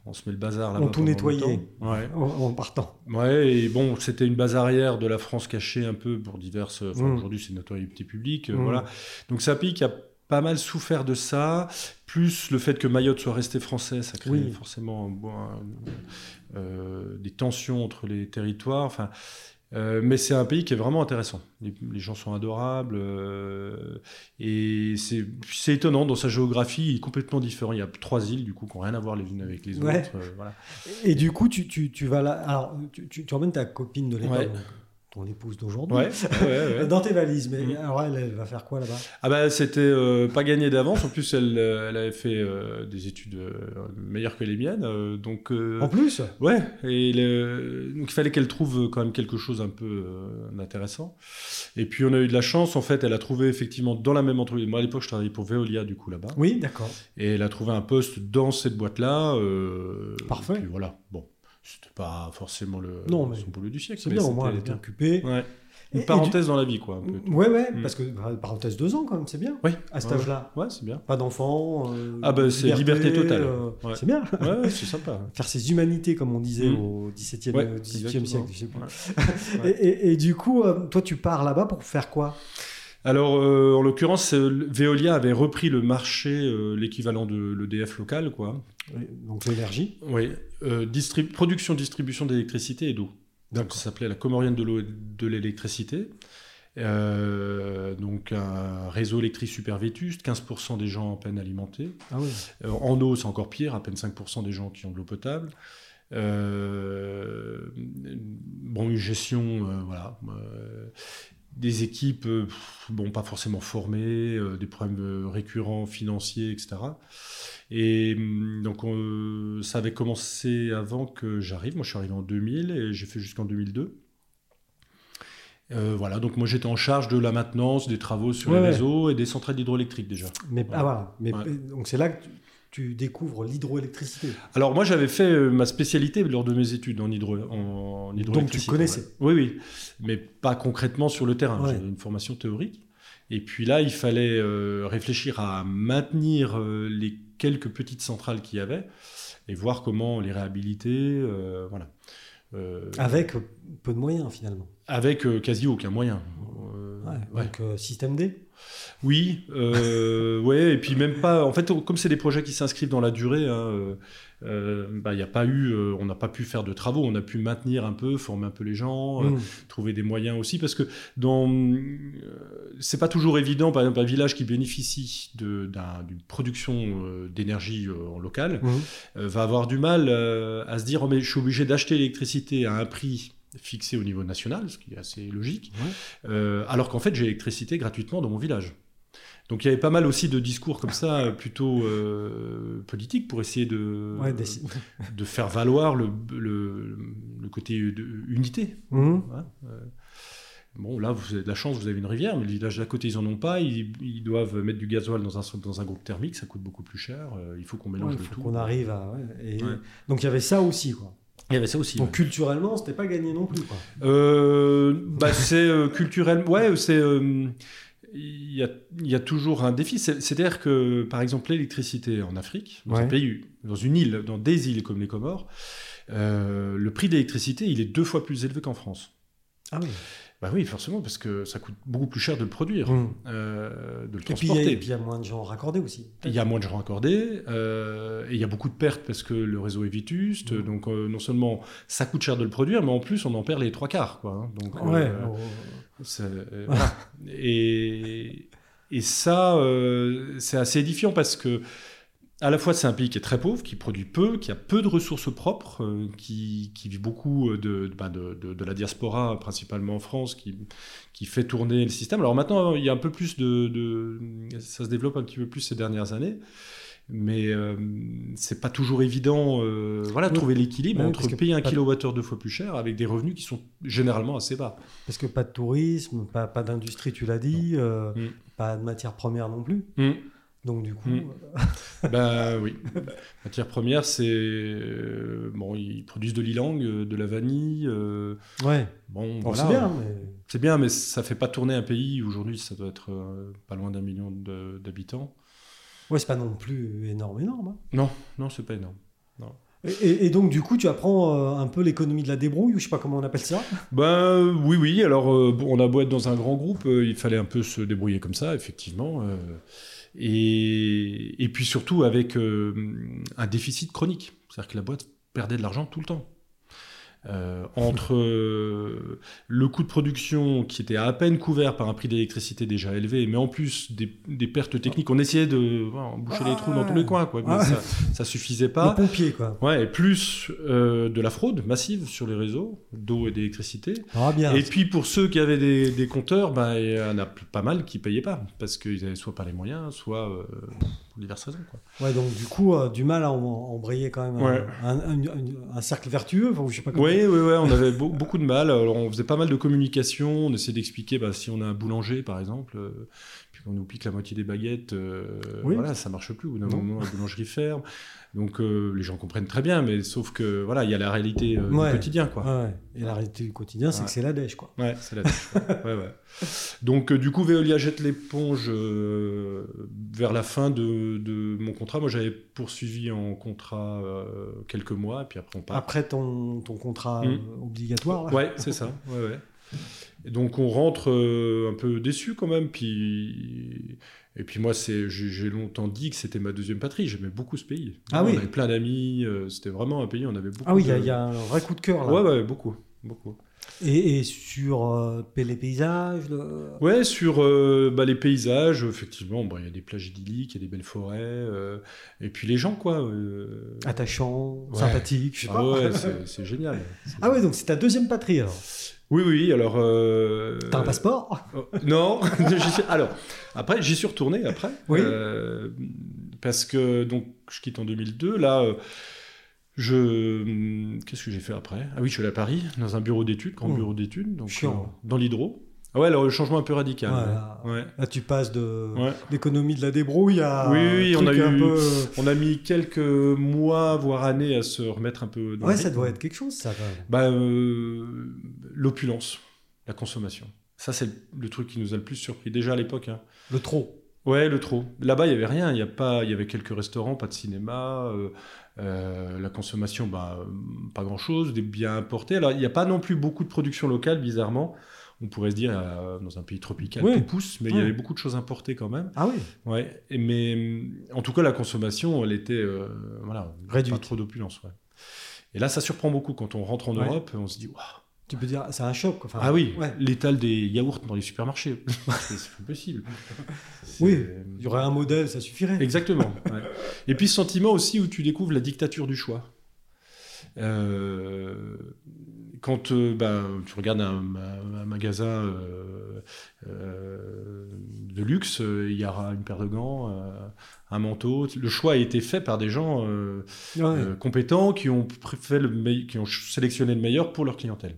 on se met le bazar là. On tout nettoyé. Ouais. En, partant. Ouais, et bon, c'était une base arrière de la France cachée un peu pour diverses. Enfin, Mm. aujourd'hui, c'est une notoriété publique. euh, Mm. Voilà. Donc, pays qui a pas mal souffert de ça, plus le fait que Mayotte soit resté français, ça crée Oui. forcément un- bon, un- euh, des tensions entre les territoires. Enfin, euh, mais c'est un pays qui est vraiment intéressant. Les, les gens sont adorables euh, et c'est c'est étonnant dans sa géographie, il est complètement différent. Il y a trois îles du coup qui n'ont rien à voir les unes avec les Ouais. autres. euh, voilà. Et du coup, tu, tu, tu vas là. Alors, tu, tu, tu emmènes ta copine de l'époque, Ouais. Ton épouse d'aujourd'hui, Ouais, ouais, ouais. dans tes valises. Mais Mhm. alors, elle, elle va faire quoi là-bas? Ah bah c'était euh, pas gagné d'avance. En plus, elle, euh, elle avait fait euh, des études euh, meilleures que les miennes. donc En plus? Ouais. Et le- donc il fallait qu'elle trouve quand même quelque chose un peu intéressant. Et puis on a eu de la chance. En fait, elle a trouvé effectivement dans la même entreprise. Moi à l'époque, je travaillais pour Veolia du coup là-bas. Oui, d'accord. Et elle a trouvé un poste dans cette boîte-là. Parfait. et puis voilà. Bon, c'était pas forcément le Non, mais son boulot du siècle. C'est bien, au moins, elle était occupée. Ouais. Et- Une et parenthèse dans la vie, quoi. Un peu. Ouais, ouais, Mm. parce que bah, parenthèse deux ans quand même, c'est bien. Oui. À cet âge-là. Ouais, c'est bien. Pas d'enfants. euh, Ah bah, c'est liberté totale. euh, Ouais. C'est bien. Ouais, c'est sympa. Faire ses humanités, comme on disait Mm. au XVIIe Ouais, euh, siècle. je sais. Ouais. Et, et- du coup, euh, toi, tu pars là-bas pour faire quoi? Alors, en l'occurrence, Veolia avait repris le marché, l'équivalent de l'EDF local, quoi. Donc l'énergie. Oui. Euh, distrib- production, distribution d'électricité et d'eau. Donc, ça s'appelait la Comorienne de l'eau et de l'électricité. Euh, donc un réseau électrique super vétuste, 15% des gens en peine alimentés. Ah oui. Euh, en eau, c'est encore pire, à peine 5% des gens qui ont de l'eau potable. Euh, bon, une gestion, voilà. Des équipes, euh, bon, pas forcément formées, euh, des problèmes euh, récurrents financiers, etc. Et hum, donc, on- ça avait commencé avant que j'arrive. Moi, je suis arrivé en 2000 et j'ai fait jusqu'en 2002. Euh, voilà, donc moi j'étais en charge de la maintenance, des travaux sur Ouais, les ouais. réseaux et des centrales hydroélectriques déjà. Mais, ah, voilà. Mais, Ouais. Donc c'est là que tu, tu découvres l'hydroélectricité. Alors moi j'avais fait euh, ma spécialité lors de mes études en, hydro, en hydroélectricité. Donc, tu connaissais. ouais. Oui, oui, mais pas concrètement sur le terrain. Ouais. J'avais une formation théorique. Et puis là, il fallait euh, réfléchir à maintenir euh, les quelques petites centrales qu'il y avait et voir comment les réhabiliter. voilà. Euh, Avec peu de moyens finalement. avec euh, quasi aucun moyen. Euh, Ouais. ouais. Donc euh, système D. Oui, euh, ouais, et puis même pas. En fait, comme c'est des projets qui s'inscrivent dans la durée, hein, euh, bah, y a pas eu, euh, on n'a pas pu faire de travaux, on a pu maintenir un peu, former un peu les gens, euh, Mmh. trouver des moyens aussi, parce que dans, c'est pas toujours évident. Par exemple, un village qui bénéficie d'une production d'énergie en local Mmh. va avoir du mal à se dire, oh, mais je suis obligé d'acheter l'électricité à un prix fixé au niveau national, ce qui est assez logique. Alors qu'en fait j'ai l'électricité gratuitement dans mon village. Donc il y avait pas mal aussi de discours comme ça, euh, plutôt euh, politiques, pour essayer de, Ouais, des- de faire valoir le, le, le côté de unité. Mmh. Hein, euh. Bon, là, vous avez de la chance, vous avez une rivière, mais le village d'à côté, ils en ont pas. Ils, ils doivent mettre du gasoil dans un, dans un groupe thermique, ça coûte beaucoup plus cher. euh, il faut qu'on mélange Ouais, le faut tout. qu'on arrive à. et-. Donc il y avait ça aussi quoi. Il y avait ça aussi. Donc ouais. culturellement, c'était pas gagné non plus quoi. Euh, bah, c'est euh, culturel. Ouais, c'est. euh, Il y, a, il y a toujours un défi. C'est- C'est-à-dire que, par exemple, l'électricité en Afrique, dans un pays, dans une île, dans des îles comme les Comores, euh, le prix de l'électricité, il est deux fois plus élevé qu'en France. Ah oui. Bah oui, forcément, parce que ça coûte beaucoup plus cher de le produire, Mmh. euh, de le transporter. et puis, il y a moins de gens raccordés aussi. Il y a moins de gens raccordés, euh, et il y a beaucoup de pertes parce que le réseau est vétuste. Mhm. Donc, euh, non seulement ça coûte cher de le produire, mais en plus, on en perd les trois quarts. Quoi, hein. donc, Ouais. Euh, voilà. et, et ça, euh, c'est assez édifiant parce que, à la fois, c'est un pays qui est très pauvre, qui produit peu, qui a peu de ressources propres, euh, qui, qui vit beaucoup de, de, bah, de- de- de la diaspora, principalement en France, qui, qui fait tourner le système. Alors maintenant, il y a un peu plus de, de- ça se développe un petit peu plus ces dernières années. Mais euh, c'est pas toujours évident, euh, voilà, Oui. trouver l'équilibre entre payer un kilowattheure deux fois plus cher avec des revenus qui sont généralement assez bas. Parce que pas de tourisme, pas, pas d'industrie, tu l'as dit, euh, Mm. pas de matières premières non plus. Donc du coup, Mm. euh, Ben oui. Matière première, c'est euh, bon, ils produisent de l'ilang, de la vanille. ouais, bon, Bon, voilà. c'est bien. Mais... C'est bien, mais ça fait pas tourner un pays. Aujourd'hui, ça doit être pas loin d'un million d'habitants. Ouais, c'est pas non plus énorme, énorme. hein. Non, non, c'est pas énorme. Et, et- et donc du coup, tu apprends euh, un peu l'économie de la débrouille, ou je sais pas comment on appelle ça? Ben oui, oui. Alors, euh, on a beau être dans un grand groupe, euh, il fallait un peu se débrouiller comme ça, effectivement. et, et puis surtout avec un déficit chronique. C'est-à-dire que la boîte perdait de l'argent tout le temps. Euh, entre euh, le coût de production qui était à peine couvert par un prix d'électricité déjà élevé, mais en plus des, des pertes techniques, on essayait de voilà, boucher les trous dans tous les coins, quoi, mais Ah. ça, ça suffisait pas. pompier, quoi. Ouais, et plus euh, de la fraude massive sur les réseaux d'eau et d'électricité. Ah bien. Et puis pour ceux qui avaient des, des compteurs, ben, il y en a pas mal qui payaient pas parce qu'ils avaient soit pas les moyens, soit pour diverses raisons. Quoi. Ouais, donc du coup, du mal à embrayer quand même un- Ouais. un, un- un- un cercle vertueux, enfin, je sais pas comment. Oui, oui, on avait beau- beaucoup de mal. On faisait pas mal de communication. On essayait d'expliquer bah, si on a un boulanger, par exemple, qu'on nous pique la moitié des baguettes, euh, Oui. voilà, ça marche plus. Au bout d'un moment, la boulangerie ferme. Donc euh, les gens comprennent très bien, mais sauf que voilà, il y a la réalité euh, Ouais. du quotidien, quoi. Ouais. Et la réalité du quotidien, c'est Ouais. que c'est la dèche, quoi. Ouais, c'est la dèche. Donc, euh, du coup, Veolia jette l'éponge euh, vers la fin de, de mon contrat. Moi, j'avais poursuivi en contrat quelques mois, et puis après, on part. Après ton, ton contrat Mm. euh, obligatoire. là. Ouais, c'est ça. Ouais, ouais. Et donc, on rentre euh, un peu déçu quand même. Puis, et puis moi, j'ai longtemps dit que c'était ma deuxième patrie. J'aimais beaucoup ce pays. Ah on oui. avait plein d'amis. euh, c'était vraiment un pays. On avait beaucoup. Ah oui, il y, a- de- il y a un vrai coup de cœur là. Ouais, ouais, beaucoup. beaucoup. Et, et sur euh, les paysages le- Ouais, sur euh, bah, les paysages, effectivement, il y a des plages idylliques, il y a des belles forêts, euh, et puis les gens, quoi. attachants, Ouais. sympathiques, je sais ah pas. ouais, c'est c'est génial. Ah ouais, donc c'est ta deuxième patrie alors. Oui, oui, alors... euh, T'as un passeport? Oh, Non, suis- alors après j'y suis retourné après, Oui. euh, parce que donc je quitte en 2002. Là, euh, je qu'est-ce que j'ai fait après? Ah oui, je suis allé à Paris dans un bureau d'études, grand Mmh. bureau d'études, donc Chiant. dans l'hydro. Ah ouais, alors le changement un peu radical. Voilà. Ouais. Là, tu passes de Ouais. l'économie de la débrouille à Oui, oui, on a un eu- peu... On a mis quelques mois, voire années, à se remettre un peu. Dans Ouais, ça doit être quelque chose, ça. Bah, euh, l'opulence, la consommation. Ça, c'est le, truc qui nous a le plus surpris déjà à l'époque. hein. Le trop. Ouais, le trop. Là-bas, il y avait rien. Il y a pas, il y avait quelques restaurants, pas de cinéma. euh, euh, la consommation, bah, pas grand-chose. Des biens importés. Alors, il n'y a pas non plus beaucoup de production locale, bizarrement. On pourrait se dire, euh, dans un pays tropical, Oui. tout pousse, mais il y avait beaucoup de choses importées quand même. Ah oui. Ouais. Et, mais en tout cas, la consommation, elle était, euh, voilà, Réduite. pas trop d'opulence. Ouais. Et là, ça surprend beaucoup quand on rentre en Ouais. Europe. On se dit, waouh. Tu peux dire, c'est un choc. Enfin, Ah oui, Ouais. l'étal des yaourts dans les supermarchés. c'est pas possible. Oui. Il y aurait un modèle, ça suffirait. Exactement. ouais. Et puis ce sentiment aussi où tu découvres la dictature du choix. Euh, quand euh, bah, tu regardes un, un magasin euh, euh, de luxe, il y aura une paire de gants, un manteau. Le choix a été fait par des gens Ouais. compétents qui ont, fait le qui ont sélectionné le meilleur pour leur clientèle.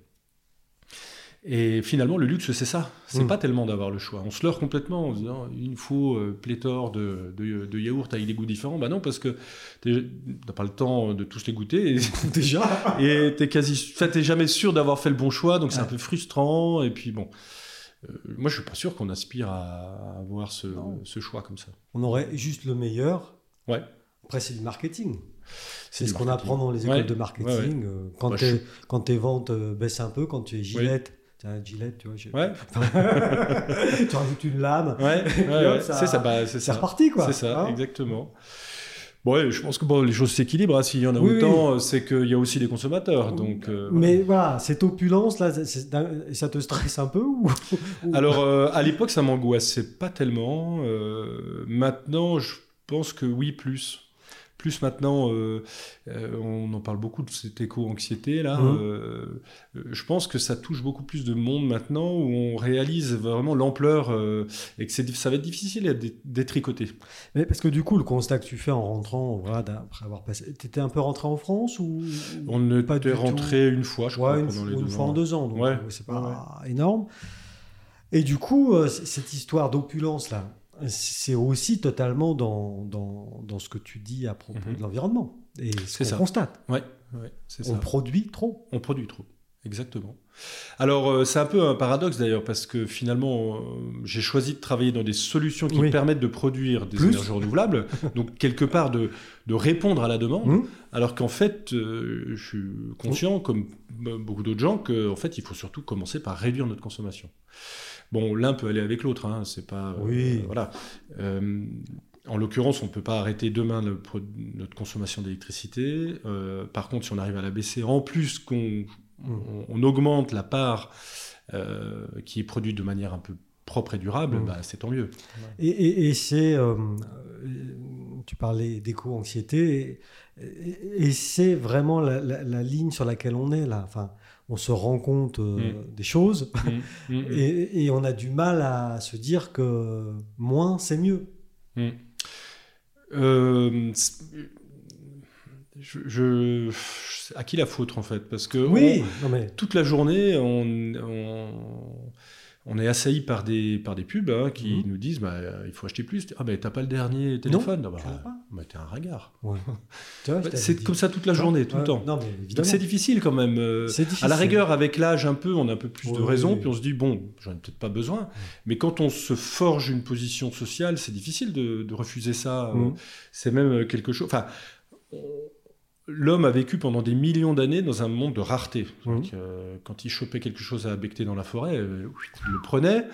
Et finalement, le luxe, c'est ça. C'est Mm. pas tellement d'avoir le choix. On se leurre complètement en se disant il nous faut euh, pléthore de, de, de yaourts avec des goûts différents. Bah non, parce que t'as pas le temps de tous les goûter. Et Déjà. et t'es quasi, t'es jamais sûr d'avoir fait le bon choix, donc c'est un peu frustrant. Et puis bon, euh, moi je suis pas sûr qu'on aspire à avoir ce, choix comme ça. On aurait juste le meilleur. Ouais. Après, c'est du marketing. C'est ce qu'on apprend dans les écoles Ouais. de marketing. Ouais, ouais. euh, Quand, Bah, tes, je- quand tes ventes baissent un peu, quand tu es Gillette, tiens, Gillette, tu vois, Ouais, tu rajoutes une lame, ouais, ouais, hop, ouais. ça- c'est ça. bah, c'est ça. reparti, quoi. C'est ça, Hein exactement. Bon, je pense que bon, les choses s'équilibrent. hein. S'il y en a Oui, autant, euh, c'est qu'il y a aussi des consommateurs. Donc, euh, Mais voilà, cette opulence, là, c'est- c'est d'un- ça te stresse un peu ou... ou- Alors, euh, à l'époque, ça m'angoissait pas tellement. Euh, maintenant, je pense que oui, plus. Plus maintenant, euh, euh, on en parle beaucoup de cette éco-anxiété là. Mhm. Euh, je pense que ça touche beaucoup plus de monde maintenant où on réalise vraiment l'ampleur et que ça va être difficile à dé- détricoter. Mais parce que du coup, le constat que tu fais en rentrant, voilà, après avoir passé... T'étais un peu rentré en France ou... On ne Pas tout? rentré une fois, je crois, Ouais, une, pendant les une deux fois ans. en deux ans, donc Ouais. c'est pas énorme. Et du coup, cette histoire d'opulence là, c'est aussi totalement dans, dans, dans ce que tu dis à propos Mhm. de l'environnement et ce qu'on constate. Ouais, ouais, c'est ça. On produit trop. On produit trop. Exactement. Alors, euh, c'est un peu un paradoxe d'ailleurs, parce que finalement, euh, j'ai choisi de travailler dans des solutions qui Oui. permettent de produire des Plus. énergies renouvelables, donc quelque part de, de répondre à la demande, Mmh. alors qu'en fait, euh, je suis conscient, comme euh, beaucoup d'autres gens, qu'en fait, il faut surtout commencer par réduire notre consommation. Bon, l'un peut aller avec l'autre, hein, c'est pas... euh, Oui. voilà. Euh, en l'occurrence, on ne peut pas arrêter demain le notre consommation d'électricité. Euh, par contre, si on arrive à la baisser, en plus qu'on on, on augmente la part euh, qui est produite de manière un peu propre et durable, Mm. bah, c'est tant mieux. Et, et- et c'est, euh, tu parlais d'éco-anxiété, et, et- et c'est vraiment la, la- la ligne sur laquelle on est là. Enfin, on se rend compte euh, Mm. des choses. Mm, mm, et, et on a du mal à se dire que moins c'est mieux. Euh, c'est- je, je- à qui la faute en fait? Parce que Oui, on- non mais toute la journée, on, on, on est assailli par des, par des pubs hein, qui Mhm. nous disent bah, euh, il faut acheter plus. Ah, ben t'as pas le dernier téléphone. Ah, bah, t'es un regard. Ouais. Bah, c'est dit. comme ça toute la journée, tout le Ouais, temps. Non, mais c'est difficile quand même. euh, difficile. À la rigueur, avec l'âge un peu, on a un peu plus de raison, puis on se dit, bon, j'en ai peut-être pas besoin. Mais quand on se forge une position sociale, c'est difficile de, de refuser ça. euh, Mhm. C'est même quelque chose... Enfin, l'homme a vécu pendant des millions d'années dans un monde de rareté. Mhm. Donc, euh, quand il chopait quelque chose à becter dans la forêt, euh, il le prenait.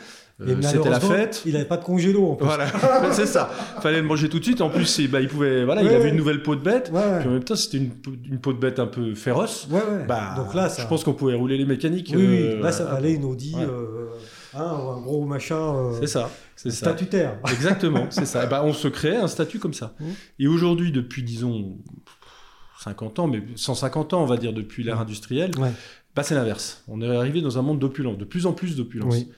Euh, C'était la fête. Il n'avait pas de congélo en plus. Voilà, c'est ça. Fallait le manger tout de suite. En plus, c'est- bah, il pouvait, voilà, il avait ouais. une nouvelle peau de bête. Ouais. Puis en même temps, c'était une, peau- une peau de bête un peu féroce. Bah, Donc là, ça... je pense qu'on pouvait rouler les mécaniques. Oui, oui, là, ça valait une Audi, hein, un gros machin euh, C'est ça, c'est ça. statutaire. Exactement, c'est ça. Bah, on se créait un statut comme ça. Mhm. Et aujourd'hui, depuis, disons, 50 ans, mais 150 ans, on va dire, depuis l'ère industrielle, Ouais. bah, c'est l'inverse. On est arrivé dans un monde d'opulence, de plus en plus d'opulence. Oui.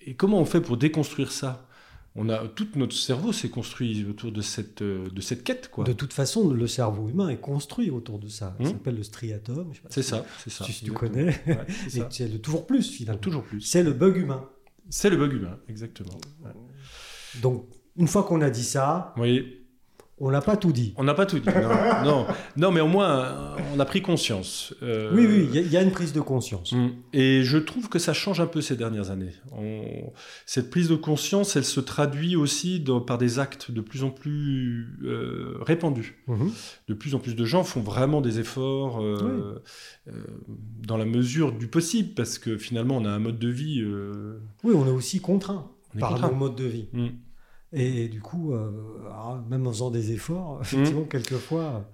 Et comment on fait pour déconstruire ça? On a, Tout notre cerveau s'est construit autour de cette, euh, de cette quête, quoi. De toute façon, le cerveau humain est construit autour de ça. Ça Hmm. s'appelle le striatum. C'est si- ça, c'est ça. Si tu connais. Ouais, c'est le toujours plus, finalement. Toujours plus. C'est le bug humain. C'est le bug humain, exactement. Ouais. Donc, une fois qu'on a dit ça, voyez, on n'a pas tout dit. on n'a pas tout dit. Non, non, non, mais au moins, on a pris conscience. Euh, Oui, oui, il y a- il y, a une prise de conscience. Mm. Et je trouve que ça change un peu ces dernières années. On- Cette prise de conscience, elle se traduit aussi dans- par des actes de plus en plus euh, répandus. Mhm. De plus en plus de gens font vraiment des efforts euh, dans la mesure du possible, parce que finalement, on a un mode de vie. Oui, on est aussi contraint par contraint. nos modes de vie. Mm. Et, du coup, euh, alors, même en faisant des efforts, effectivement, quelquefois,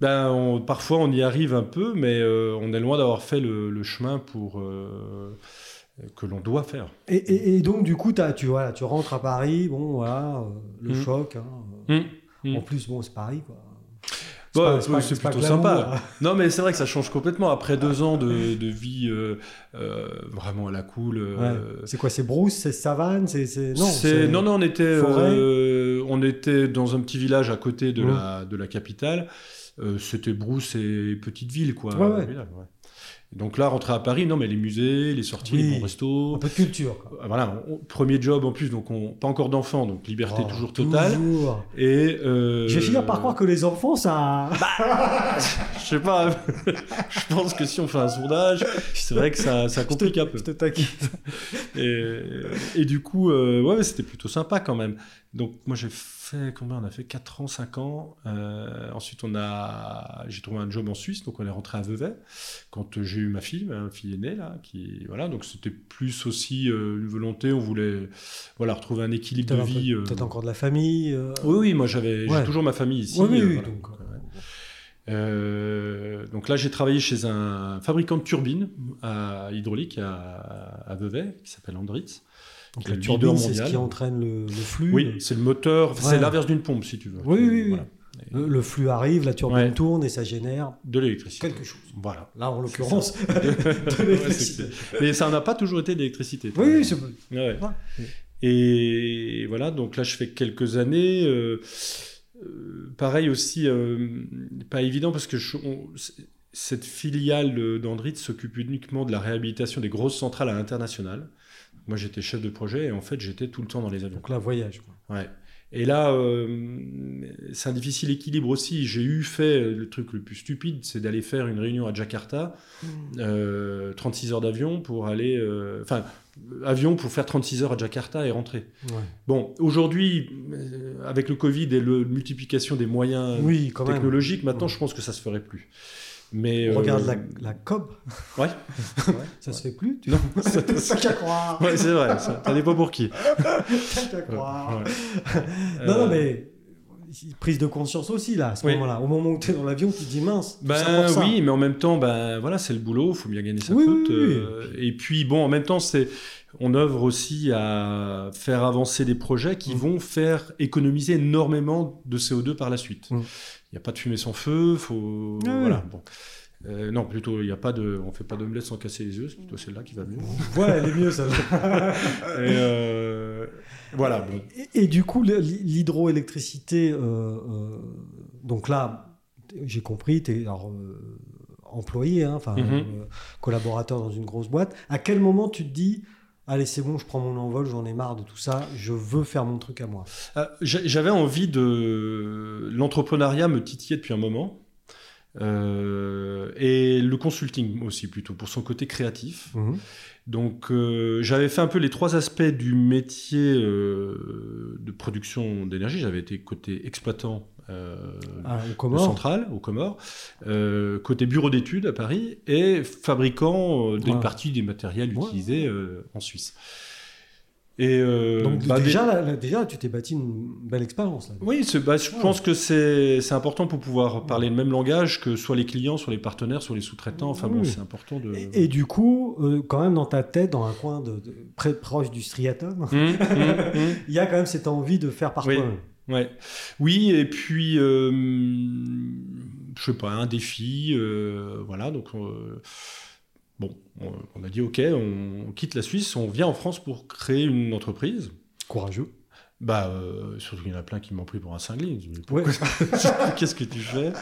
Ben, on- parfois, on y arrive un peu, mais euh, on est loin d'avoir fait le, le chemin pour euh, que l'on doit faire. Et, et- et donc, du coup, tu, voilà, tu rentres à Paris, bon, voilà, euh, le Mhm. choc. hein, euh, Mm. En plus, bon, c'est Paris, quoi. C'est plutôt glamour, sympa. Non, mais c'est vrai que ça change complètement. Après deux ans de, de vie euh, euh, vraiment à la cool. euh, Ouais. C'est quoi C'est brousse C'est savane C'est non. non, non, on était, on était dans un petit village à côté de, la, de la capitale. C'était brousse et petite ville, quoi. Ouais, ouais. Village, ouais. Donc là, rentrer à Paris, non, mais les musées, les sorties, Oui. les bons restos. Un peu de culture, quoi. Euh, Voilà, on- premier job en plus, donc on, pas encore d'enfants, donc liberté Oh, toujours totale. toujours. Et euh, Je vais finir par croire que les enfants, ça. Je sais pas, je pense que si on fait un sondage, c'est vrai que ça, ça complique un peu. Je te. Et, et du coup, euh, ouais, ouais, c'était plutôt sympa quand même. Donc moi j'ai fait combien? On a fait 4 ans, 5 ans. Euh, ensuite on a, j'ai trouvé un job en Suisse, donc on est rentré à Vevey quand j'ai eu ma fille, ma fille aînée là, qui voilà, donc c'était plus aussi euh, une volonté, on voulait voilà retrouver un équilibre de vie. euh. peut-être encore de la famille. euh, Oui, oui, moi j'avais, j'ai Ouais. toujours ma famille ici. Oui, oui, euh, oui, voilà. donc. Euh, donc là, j'ai travaillé chez un fabricant de turbines à hydraulique à, à Vevey, qui s'appelle Andritz. Donc la turbine, c'est ce qui entraîne le, le flux. Oui, c'est le moteur, Ouais. c'est l'inverse d'une pompe, si tu veux. Oui, oui, oui. Voilà. Le, le flux arrive, la turbine Ouais. tourne et ça génère De l'électricité. quelque chose. Voilà. Là, en l'occurrence, de l'électricité. Mais ça n'a pas toujours été de l'électricité. Oui, oui, c'est Ouais. Et voilà, donc là, je fais quelques années. euh, euh, pareil aussi, euh, pas évident parce que je- on- c- cette filiale d'Andritz s'occupe uniquement de la réhabilitation des grosses centrales à l'international. Moi, j'étais chef de projet et en fait, j'étais tout le temps dans les avions. Donc là, voyage. quoi. Ouais. Et là, euh, c'est un difficile équilibre aussi. J'ai eu fait le truc le plus stupide, c'est d'aller faire une réunion à Jakarta, euh, 36 heures d'avion pour aller, euh, enfin, avion pour faire 36 heures à Jakarta et rentrer. Ouais. Bon, aujourd'hui, euh, avec le Covid et la multiplication des moyens Oui, quand même. technologiques, maintenant, Ouais. je pense que ça se ferait plus. Mais On euh, regarde la, la COB, Ouais. ça se fait plus. Tu Non, T'as qu'à croire. ouais, c'est vrai. Ça, ça dépend pour qui? T'as qu'à croire. Ouais. Non, Euh, non, mais prise de conscience aussi, là, à ce Oui. moment-là. Au moment où tu es dans l'avion, tu te dis mince. ça Ben ça. oui, mais en même temps, ben voilà, c'est le boulot, faut bien gagner sa Oui, croûte. oui, oui. euh, et puis bon, en même temps, c'est on œuvre aussi à faire avancer des projets qui Mm. vont faire économiser énormément de CO2 par la suite. Il Mm. n'y a pas de fumée sans feu, faut Ah oui. voilà. Bon. Euh, non, plutôt, il y a pas de, on fait pas d'omelette sans casser les œufs. C'est plutôt celle-là qui va mieux. Ouais, elle est mieux, ça. Et, euh, voilà. bon. Et, et du coup, le- l'hydroélectricité, euh, donc là, j'ai compris, tu es employé, hein, enfin, Mhm. euh, collaborateur dans une grosse boîte. À quel moment tu te dis, allez, c'est bon, je prends mon envol, j'en ai marre de tout ça, je veux faire mon truc à moi j'a- J'avais envie de. L'entrepreneuriat me titillait depuis un moment. Euh, et le consulting aussi, plutôt, pour son côté créatif. Donc, euh, j'avais fait un peu les trois aspects du métier euh, de production d'énergie. J'avais été côté exploitant Ah, au de centrale, au Comores, côté bureau d'études à Paris, et fabricant d'une Ouais. partie des matériels Ouais. utilisés en Suisse. Et euh, Donc bah, déjà, là, déjà, tu t'es bâti une belle expérience. Là. Oui, bah, je Ouais. pense que c'est important pour pouvoir parler le même langage que soit les clients, soit les partenaires, soit les sous-traitants. Enfin bon, c'est important de. Et, et du coup, euh, quand même dans ta tête, dans un coin de, de- près proche du striatum, Hum, hum, hum. il y a quand même cette envie de faire par Oui. toi-même. Ouais. Oui, et puis, euh, je sais pas, un défi, euh, voilà, donc, bon, on, a dit, ok, on, quitte la Suisse, on vient en France pour créer une entreprise. Courageux. Bah, euh, surtout qu'il y en a plein qui m'ont pris pour un cinglé. Ouais. pourquoi Qu'est-ce que tu fais?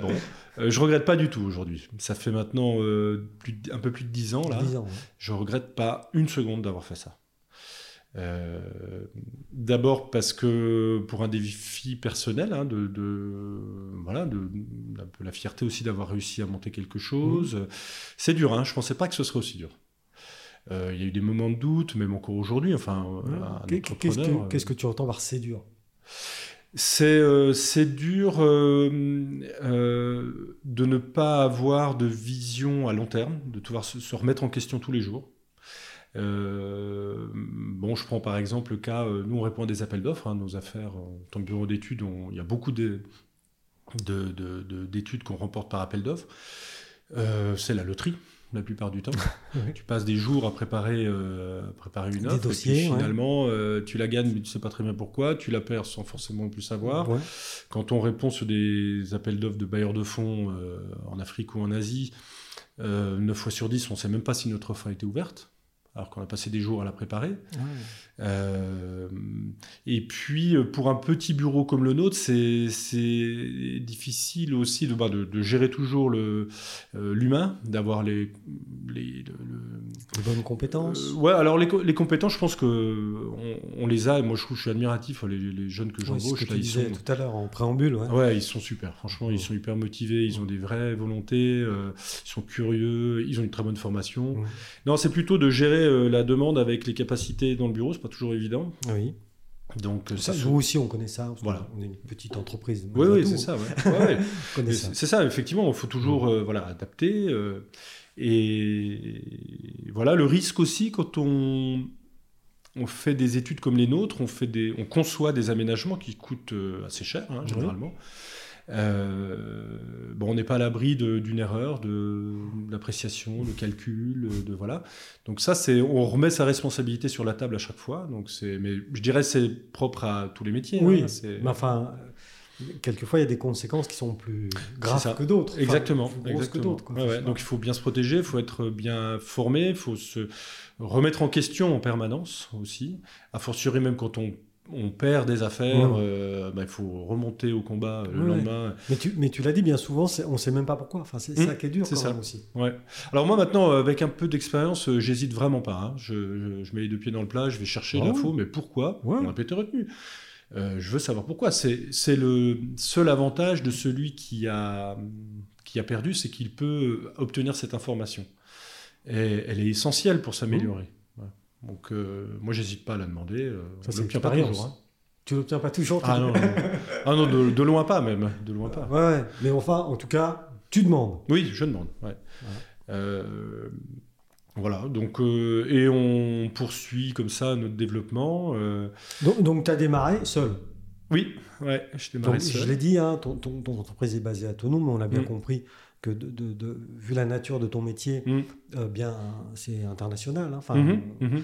Bon, euh, je regrette pas du tout aujourd'hui. Ça fait maintenant euh, plus de- un peu plus de 10 ans, là. 10 ans, ouais. Je regrette pas une seconde d'avoir fait ça. Euh, D'abord parce que pour un défi personnel, hein, de, de- voilà, de, un peu la fierté aussi d'avoir réussi à monter quelque chose. C'est dur, hein, je pensais pas que ce serait aussi dur. Euh, Il y a eu des moments de doute, même encore aujourd'hui. Enfin, un Qu'est- Qu'est-ce que, tu entends par c'est dur? C'est euh, c'est dur euh, euh, de ne pas avoir de vision à long terme, de devoir se, se remettre en question tous les jours. Euh, bon, je prends par exemple le cas, euh, nous on répond à des appels d'offres, hein, nos affaires en tant que bureau d'études, il y a beaucoup de- de- de- de- d'études qu'on remporte par appel d'offres. Euh, c'est la loterie la plupart du temps. Tu passes des jours à préparer, euh, à préparer une Des offre, et dossiers, ouais. finalement euh, tu la gagnes, mais tu sais pas très bien pourquoi, tu la perds sans forcément plus savoir. Ouais. Quand on répond sur des appels d'offres de bailleurs de fonds euh, en Afrique ou en Asie, euh, 9 fois sur 10, on ne sait même pas si notre offre a été ouverte, alors qu'on a passé des jours à la préparer. Euh, et puis, euh, pour un petit bureau comme le nôtre, c'est difficile aussi de, bah, de, de gérer toujours le, euh, l'humain, d'avoir les, le- bonnes compétences. euh, ouais, alors les, co- les compétences, je pense que on, on les a. Et moi, je, je suis admiratif. Les, les jeunes que Ouais, j'embauche, tu ils sont, tout à l'heure en préambule. Ouais. Ouais, ils sont super. Franchement, ils sont hyper motivés, ils ont des vraies volontés, ils sont curieux, ils ont une très bonne formation. Ouais. Non, c'est plutôt de gérer la demande avec les capacités dans le bureau, c'est pas toujours évident. Oui. Donc, euh, Ça, nous aussi, on connaît ça. Voilà. qu'on est une petite entreprise. Oui, oui, c'est ça. Ouais. Ouais. On c'est ça, effectivement, il faut toujours euh, voilà, adapter. euh, et voilà, le risque aussi, quand on, on fait des études comme les nôtres, on, fait des, on conçoit des aménagements qui coûtent euh, assez cher, hein, généralement. Euh, bon, on n'est pas à l'abri de- d'une erreur, de- d'appréciation, de calcul, de voilà. Donc ça, c'est, on remet sa responsabilité sur la table à chaque fois. Donc c'est, mais je dirais c'est propre à tous les métiers. Oui, hein, c'est- mais enfin, quelquefois, il y a des conséquences qui sont plus graves que d'autres. Enfin, Exactement. que exactement. d'autres. quoi. Ouais, ouais. Enfin, Donc il faut bien se protéger, il faut être bien formé, il faut se remettre en question en permanence aussi. A fortiori même quand on, on perd des affaires, Ouais. euh, bah, il faut remonter au combat euh, le Ouais. lendemain. Mais tu, mais tu l'as dit bien souvent, on ne sait même pas pourquoi. Enfin, c'est Mmh, ça qui est dur c'est quand ça. même aussi. Ouais. Alors moi maintenant, euh, avec un peu d'expérience, j'hésite vraiment pas. hein. Je, je- je mets les deux pieds dans le plat, je vais chercher Ah l'info, mais pourquoi? On pas été retenu. Euh, je veux savoir pourquoi. C'est le seul avantage de celui qui a, qui a perdu, c'est qu'il peut obtenir cette information. Et elle est essentielle pour s'améliorer. Ouais. Donc euh, moi, j'hésite pas à la demander. euh, Ça, c'est l'obtient pas toujours. hein. Tu l'obtiens pas toujours. Ah non, non. Ah non, de, de loin pas même. De loin pas. Ouais, ouais. mais enfin, en tout cas, tu demandes. Oui, je demande. Ouais. Euh, voilà, donc, et on poursuit comme ça notre développement. Donc, donc tu as démarré seul. Oui, ouais, je démarrais Donc, seul. je l'ai dit, hein, ton, ton- ton entreprise est basée à Tonon, mais on a bien Mm. compris que de, de- de- vu la nature de ton métier, Mm. euh, bien, c'est international. hein. Enfin, Mhm, mhm,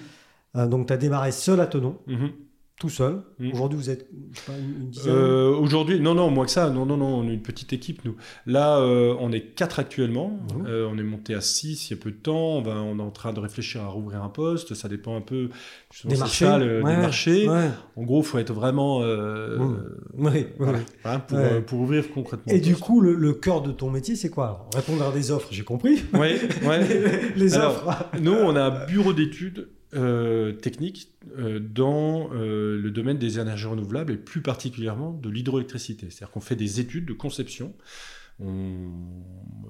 euh, donc tu as démarré seul à Tonon, mhm. Tout seul. Mm. Aujourd'hui, vous êtes je sais pas, une, dizaine. Euh, Aujourd'hui, non, non, moins que ça. Non, non, non, on est une petite équipe, nous. Là, euh, on est quatre actuellement. Mhm. Euh, on est monté à six il y a peu de temps. On, va, on est en train de réfléchir à rouvrir un poste. Ça dépend un peu des marchés. ça, le- Ouais, des marchés. ouais. En gros, il faut être vraiment. euh, Mm. Oui, oui, voilà, oui. pour, Ouais. euh, pour ouvrir concrètement. Et du poste. coup, le, le cœur de ton métier, c'est quoi? Répondre à des offres, j'ai compris. Ouais, ouais. Les offres. Nous, on a un bureau d'études euh, techniques euh, dans euh, le domaine des énergies renouvelables et plus particulièrement de l'hydroélectricité. C'est-à-dire qu'on fait des études de conception. On-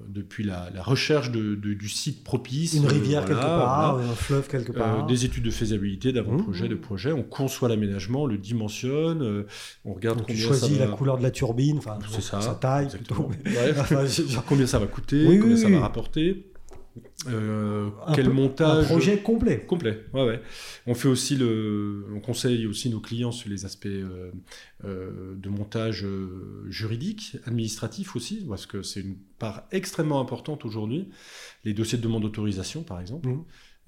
depuis la, la recherche de- de- du site propice, Une euh, rivière voilà, quelque part, voilà. un fleuve quelque part. des études de faisabilité, d'avant-projet, Mmh. de projet. On conçoit l'aménagement, le dimensionne, on regarde Donc, tu combien choisis ça la va... couleur de la turbine, enfin, C'est ça, sa taille plutôt. Ouais. Je- combien ça va coûter, Oui, combien oui, ça va rapporter. Euh, quel montage Un projet complet. Complet, ouais, ouais. On fait aussi le, on conseille aussi nos clients sur les aspects euh, euh, de montage juridique, administratif aussi, parce que c'est une part extrêmement importante aujourd'hui. Les dossiers de demande d'autorisation, par exemple. Mhm.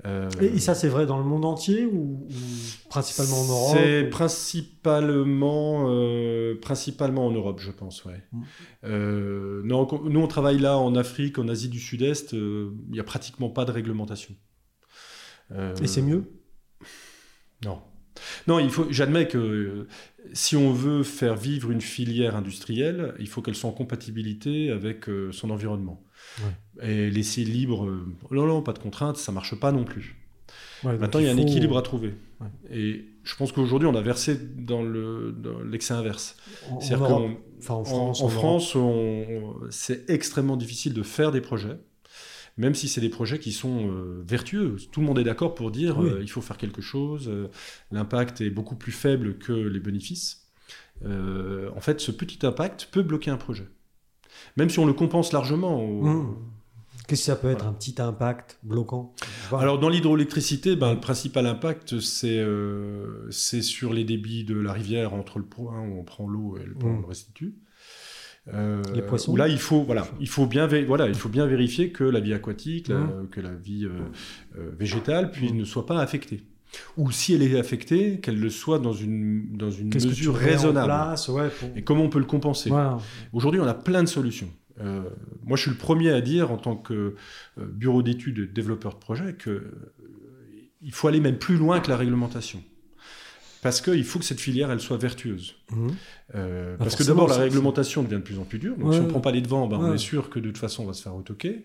Euh, Et, ça, c'est vrai dans le monde entier ou, ou principalement en Europe C'est ou- principalement, euh, principalement en Europe, je pense, ouais. Mhm. Euh, non, nous, on travaille là en Afrique, en Asie du Sud-Est, il n'y a pratiquement pas de réglementation. Et c'est mieux? Non. Non, il faut. J'admets que si on veut faire vivre une filière industrielle, il faut qu'elle soit en compatibilité avec son environnement. Et laisser libre, euh, non, non, pas de contraintes, ça marche pas non plus. Ouais, Maintenant, il y a un équilibre à trouver. Ouais. Et je pense qu'aujourd'hui, on a versé dans le dans l'excès inverse. En, C'est-à-dire qu'en- enfin en en, France, en c'est extrêmement difficile de faire des projets, même si c'est des projets qui sont euh, vertueux. Tout le monde est d'accord pour dire Oui. euh, il faut faire quelque chose, euh, l'impact est beaucoup plus faible que les bénéfices. En fait, ce petit impact peut bloquer un projet. Même si on le compense largement. au- Mmh. Qu'est-ce que ça peut être un petit impact bloquant? Voilà. Alors dans l'hydroélectricité, ben, le principal impact, c'est euh, sur les débits de la rivière entre le point où on prend l'eau et le point où on Mm. le restitue. Euh, Les poissons où Là, il faut, voilà, il faut bien, voilà, il faut bien vérifier que la vie aquatique, la- Mm. que la vie euh, euh, végétale, puis ne soit pas affectée. Ou si elle est affectée, qu'elle le soit dans une, dans mesure raisonnable. place, ouais, pour- Et comment on peut le compenser. Aujourd'hui, on a plein de solutions. Euh, moi, je suis le premier à dire, en tant que euh, bureau d'études et développeur de projet, que euh, faut aller même plus loin que la réglementation. Parce qu'il faut que cette filière, elle soit vertueuse. Mmh. Euh, Bah, parce que d'abord, la réglementation devient de plus en plus dure. Donc, Ouais. si on ne prend pas les devants, ben, on est sûr que de toute façon, on va se faire retoquer.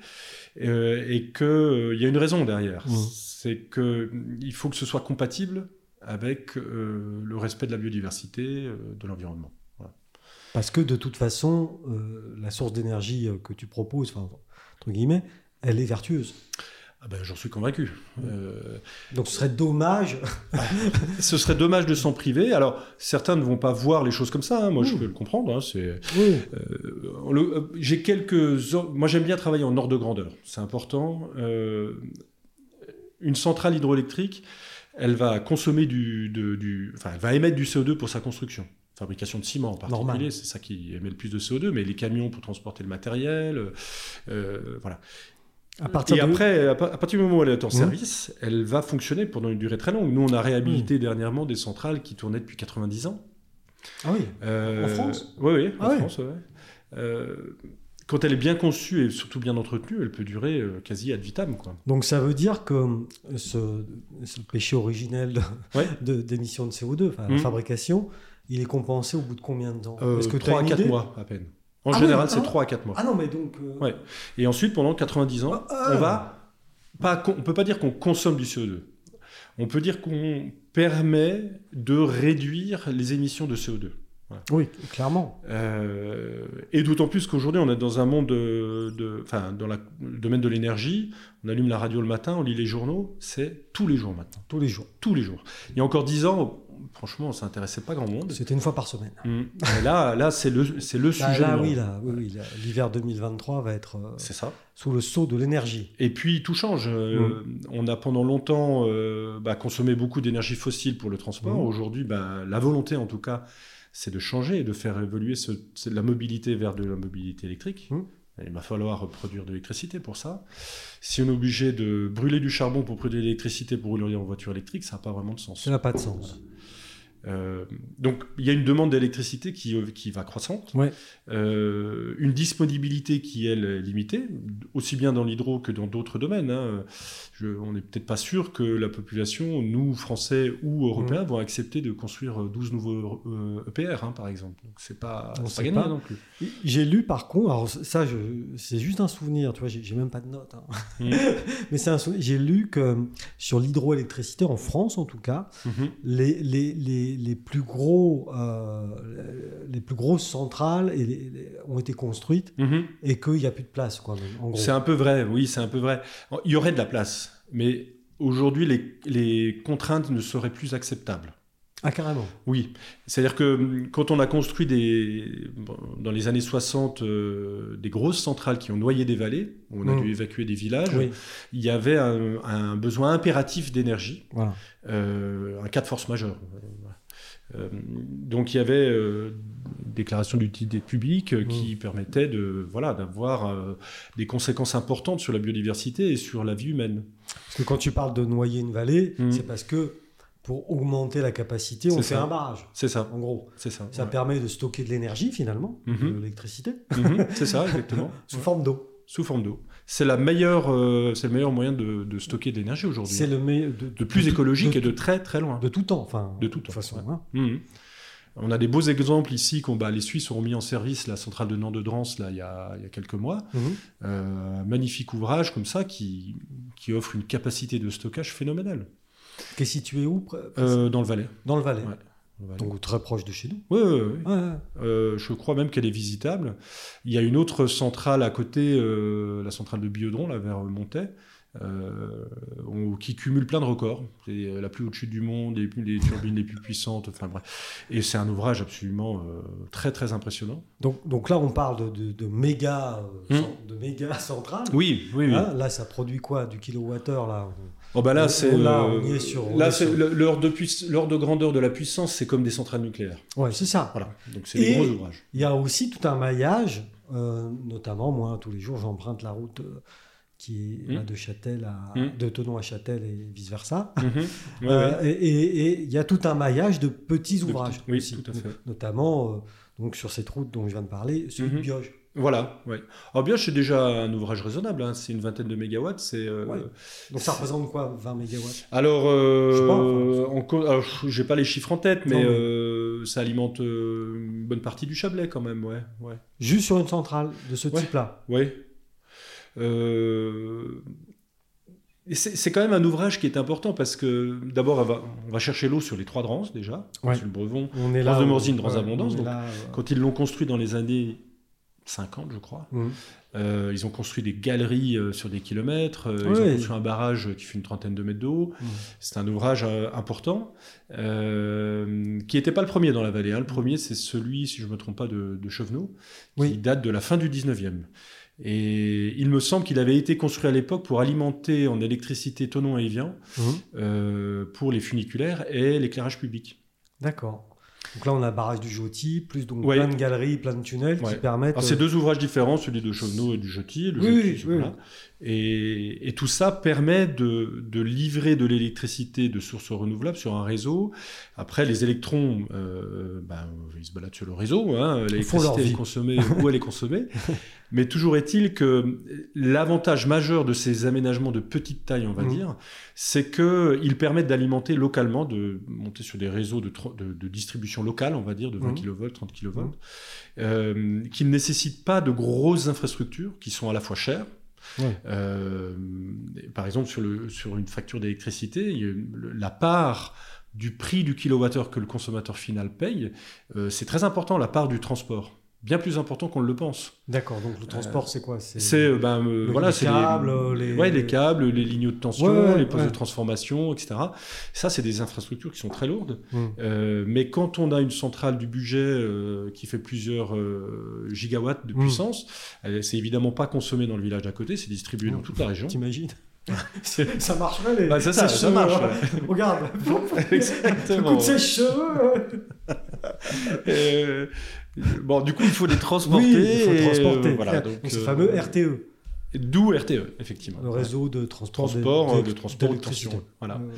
Euh, et qu'il y a une raison derrière. Mhm. C'est qu'il faut que ce soit compatible avec euh, le respect de la biodiversité, euh, de l'environnement. Parce que de toute façon, euh, la source d'énergie euh, que tu proposes, entre guillemets, elle est vertueuse. Ah ben, J'en suis convaincu. Euh, Donc ce serait dommage. Ce serait dommage de s'en priver. Alors, certains ne vont pas voir les choses comme ça. hein. Moi, je peux le comprendre. hein. C'est, euh, euh, j'ai quelques. Moi, j'aime bien travailler en ordre de grandeur. C'est important. Euh, une centrale hydroélectrique, elle va consommer du, de- du, enfin, elle va émettre du CO2 pour sa construction. Fabrication de ciment en particulier, Normal. c'est ça qui émet le plus de CO2. Mais les camions pour transporter le matériel, euh, voilà. À partir Et de... après, à, pa- à partir du moment où elle est en Mhm. service, elle va fonctionner pendant une durée très longue. Nous, on a réhabilité dernièrement des centrales qui tournaient depuis 90 ans. Ah oui. Euh, En France? Oui, oui, en Ah. France, ouais. Euh, quand elle est bien conçue et surtout bien entretenue, elle peut durer euh, quasi ad vitam. Quoi. Donc ça veut dire que ce, ce péché originel de- Ouais. de- d'émission de, CO2, enfin, la Mhm. fabrication, il est compensé au bout de combien de temps? Euh, Est-ce que tu 3 as à une 4 idée? mois à peine. En Ah général, oui, c'est ah. 3 à 4 mois. Ah non, mais donc... euh, Ouais. Et ensuite, pendant 90 ans, Ah, on va pas, on peut pas dire qu'on consomme du CO2. On peut dire qu'on permet de réduire les émissions de CO2. Oui, clairement. Euh, et d'autant plus qu'aujourd'hui, on est dans un monde de, de- enfin, dans la- le domaine de l'énergie. On allume la radio le matin, on lit les journaux. C'est tous les jours maintenant, Tous les jours. tous les jours. Il y a encore dix ans, franchement, on s'intéressait pas grand monde. C'était une fois par semaine. Mm. Et là, là, c'est le, c'est le Là, sujet. là, oui, là, oui, oui, là, l'hiver 2023 va être euh, C'est ça. sous le sceau de l'énergie. Et puis tout change. Euh, On a pendant longtemps euh, bah, consommé beaucoup d'énergie fossile pour le transport. Mhm. Aujourd'hui, bah, la volonté en tout cas, c'est de changer et de faire évoluer ce- la mobilité vers de la mobilité électrique. Il va falloir produire de l'électricité pour ça. Si on est obligé de brûler du charbon pour produire de l'électricité pour rouler en voiture électrique, ça n'a pas vraiment de sens. Ça n'a pas de sens. Euh, donc il y a une demande d'électricité qui, qui va croissante, Ouais. Euh, une disponibilité qui elle est limitée, aussi bien dans l'hydro que dans d'autres domaines. hein. Je- on n'est peut-être pas sûr que la population, nous Français ou Européens, Mmh. vont accepter de construire 12 nouveaux euh, EPR, hein, par exemple. Donc c'est pas, On pas gagné pas. non plus. J'ai lu par contre, alors ça, c'est juste un souvenir, tu vois, j'ai même pas de notes. hein. Mhm. Mais c'est un. J'ai lu que sur l'hydroélectricité, en France en tout cas, les, les, les, les plus gros, euh, les plus grosses centrales et les- les- ont été construites Mhm. et qu'il n'y a plus de place. C'est un peu vrai, oui, c'est un peu vrai. Il y aurait de la place, mais aujourd'hui, les, contraintes ne seraient plus acceptables. Ah, carrément. Oui, c'est-à-dire que hum, quand on a construit des, dans les années 60 euh, des grosses centrales qui ont noyé des vallées, où on a Mm. dû évacuer des villages, Oui, il y avait un, un besoin impératif d'énergie, voilà. euh, un cas de force majeure. Euh, donc il y avait euh, une déclaration d'utilité publique euh, qui permettait de voilà d'avoir euh, des conséquences importantes sur la biodiversité et sur la vie humaine. Parce que quand tu parles de noyer une vallée, Mm. c'est parce que pour augmenter la capacité, on fait ça. un barrage, C'est ça, en gros. c'est ça. Ça ouais. permet de stocker de l'énergie, finalement, Mhm. de l'électricité, c'est ça, exactement. sous forme d'eau. Sous forme d'eau. C'est la meilleure, euh, c'est le meilleur moyen de, de stocker de l'énergie aujourd'hui. C'est le meilleur. De, de plus de- écologique et de très très loin. De tout temps, enfin. De tout toute façon. ouais. hein. Mhm. On a des beaux exemples ici. Qu'on, bah, les Suisses ont mis en service la centrale de Nant-de-Drance là, il, y a, il y a quelques mois. Mhm. Euh, un magnifique ouvrage comme ça qui, qui offre une capacité de stockage phénoménale Qui est situé où Euh, dans le Valais. Dans le Valais. ouais. Donc très proche de chez nous. Ouais. Ouais, ouais. Euh, je crois même qu'elle est visitable. Il y a une autre centrale à côté, euh, la centrale de Biodron, là, vers Montais, euh, on- qui cumule plein de records. C'est la plus haute chute du monde, les, les turbines les plus puissantes, enfin bref. Et c'est un ouvrage absolument très très impressionnant. Donc, donc là, on parle de, de, de méga, cent- de méga centrales. Oui, oui, oui. Hein, là, ça produit quoi? Du kilowattheure, là? Oh, bah là, On- c'est là, euh, on y est sur- là, c'est l'ordre de, grandeur de la puissance, c'est comme des centrales nucléaires. Ouais, c'est ça. Voilà. Donc c'est des gros ouvrages. Il y a aussi tout un maillage, euh, notamment moi, tous les jours, j'emprunte la route euh, qui est Hmm. de Châtel à, Hmm. de à Châtel et vice-versa. Ouais, Euh, ouais. et- il y a tout un maillage de petits De ouvrages. oui, aussi. tout à fait. Notamment, euh, donc sur cette route dont je viens de parler, celui de. Bioge. Voilà, ouais. Alors bien, c'est déjà un ouvrage raisonnable, hein, c'est une vingtaine de mégawatts. C'est, euh, Ouais. Donc ça représente quoi 20 mégawatts? Alors, euh, Je sais pas, les chiffres en tête, mais, Non, mais- euh, ça alimente euh, une bonne partie du Chablais quand même, ouais, ouais, Juste sur une centrale de ce type-là? et c'est quand même un ouvrage qui est important parce que d'abord, on va, on va chercher l'eau sur les trois drances déjà, Ouais. sur le Brevon. On est là. de Morzine, on est donc- là, Quand ils l'ont construit dans les années 50, je crois, mhm. Euh, ils ont construit des galeries euh, sur des kilomètres, euh, ils ont construit un barrage qui fait une trentaine de mètres d'eau. Mhm. C'est un ouvrage important, qui n'était pas le premier dans la vallée. hein. Le premier, c'est celui, si je ne me trompe pas, de, de Chevenot, qui Oui. date de la fin du 19e. Et il me semble qu'il avait été construit à l'époque pour alimenter en électricité Tonon et Evian Mhm. pour les funiculaires et l'éclairage public. D'accord. Donc là, on a le barrage du Joty, plus donc Ouais. plein de galeries, plein de tunnels qui permettent. Alors, c'est euh, deux ouvrages différents, celui de Chevenot et du Jetti. Le Oui, oui, oui. Et, et tout ça permet de, de livrer de l'électricité de sources renouvelables sur un réseau. Après, les électrons, euh, ben, ils se baladent sur le réseau. Hein. L'électricité est consommée où elle est consommée. Mais toujours est-il que l'avantage majeur de ces aménagements de petite taille, on va Mhm. dire, c'est qu'ils permettent d'alimenter localement, de monter sur des réseaux de, tro- de- de distribution locale, on va dire, de 20 Mhm. kV, 30 kV, euh, qui ne nécessitent pas de grosses infrastructures, qui sont à la fois chères. Euh, par exemple, sur, une facture d'électricité, la part du prix du kilowattheure que le consommateur final paye, euh, c'est très important, la part du transport. Bien plus important qu'on ne le pense. D'accord. Donc le transport, c'est quoi? C'est euh, ben, euh, le- voilà, les câbles, les, les- ouais, les câbles, les lignes de tension, Ouais, les postes ouais. de transformation, etc. Ça, c'est des infrastructures qui sont très lourdes. Euh, mais quand on a une centrale du budget euh, qui fait plusieurs euh, gigawatts de Mm. puissance, euh, c'est évidemment pas consommé dans le village d'à côté, c'est distribué dans toute la région. T'imagines? ça marcherait les. Bah, ça, ça, marche, hein. ouais. Regarde, Exactement. coup de sèche-cheveux. Euh, bon, du coup, il faut les transporter. Oui, il faut et, transporter. euh, voilà, donc, ce euh, fameux RTE, D'où RTE, effectivement. le réseau de transport, Transport, de, de transport de. Voilà. Euh, ouais.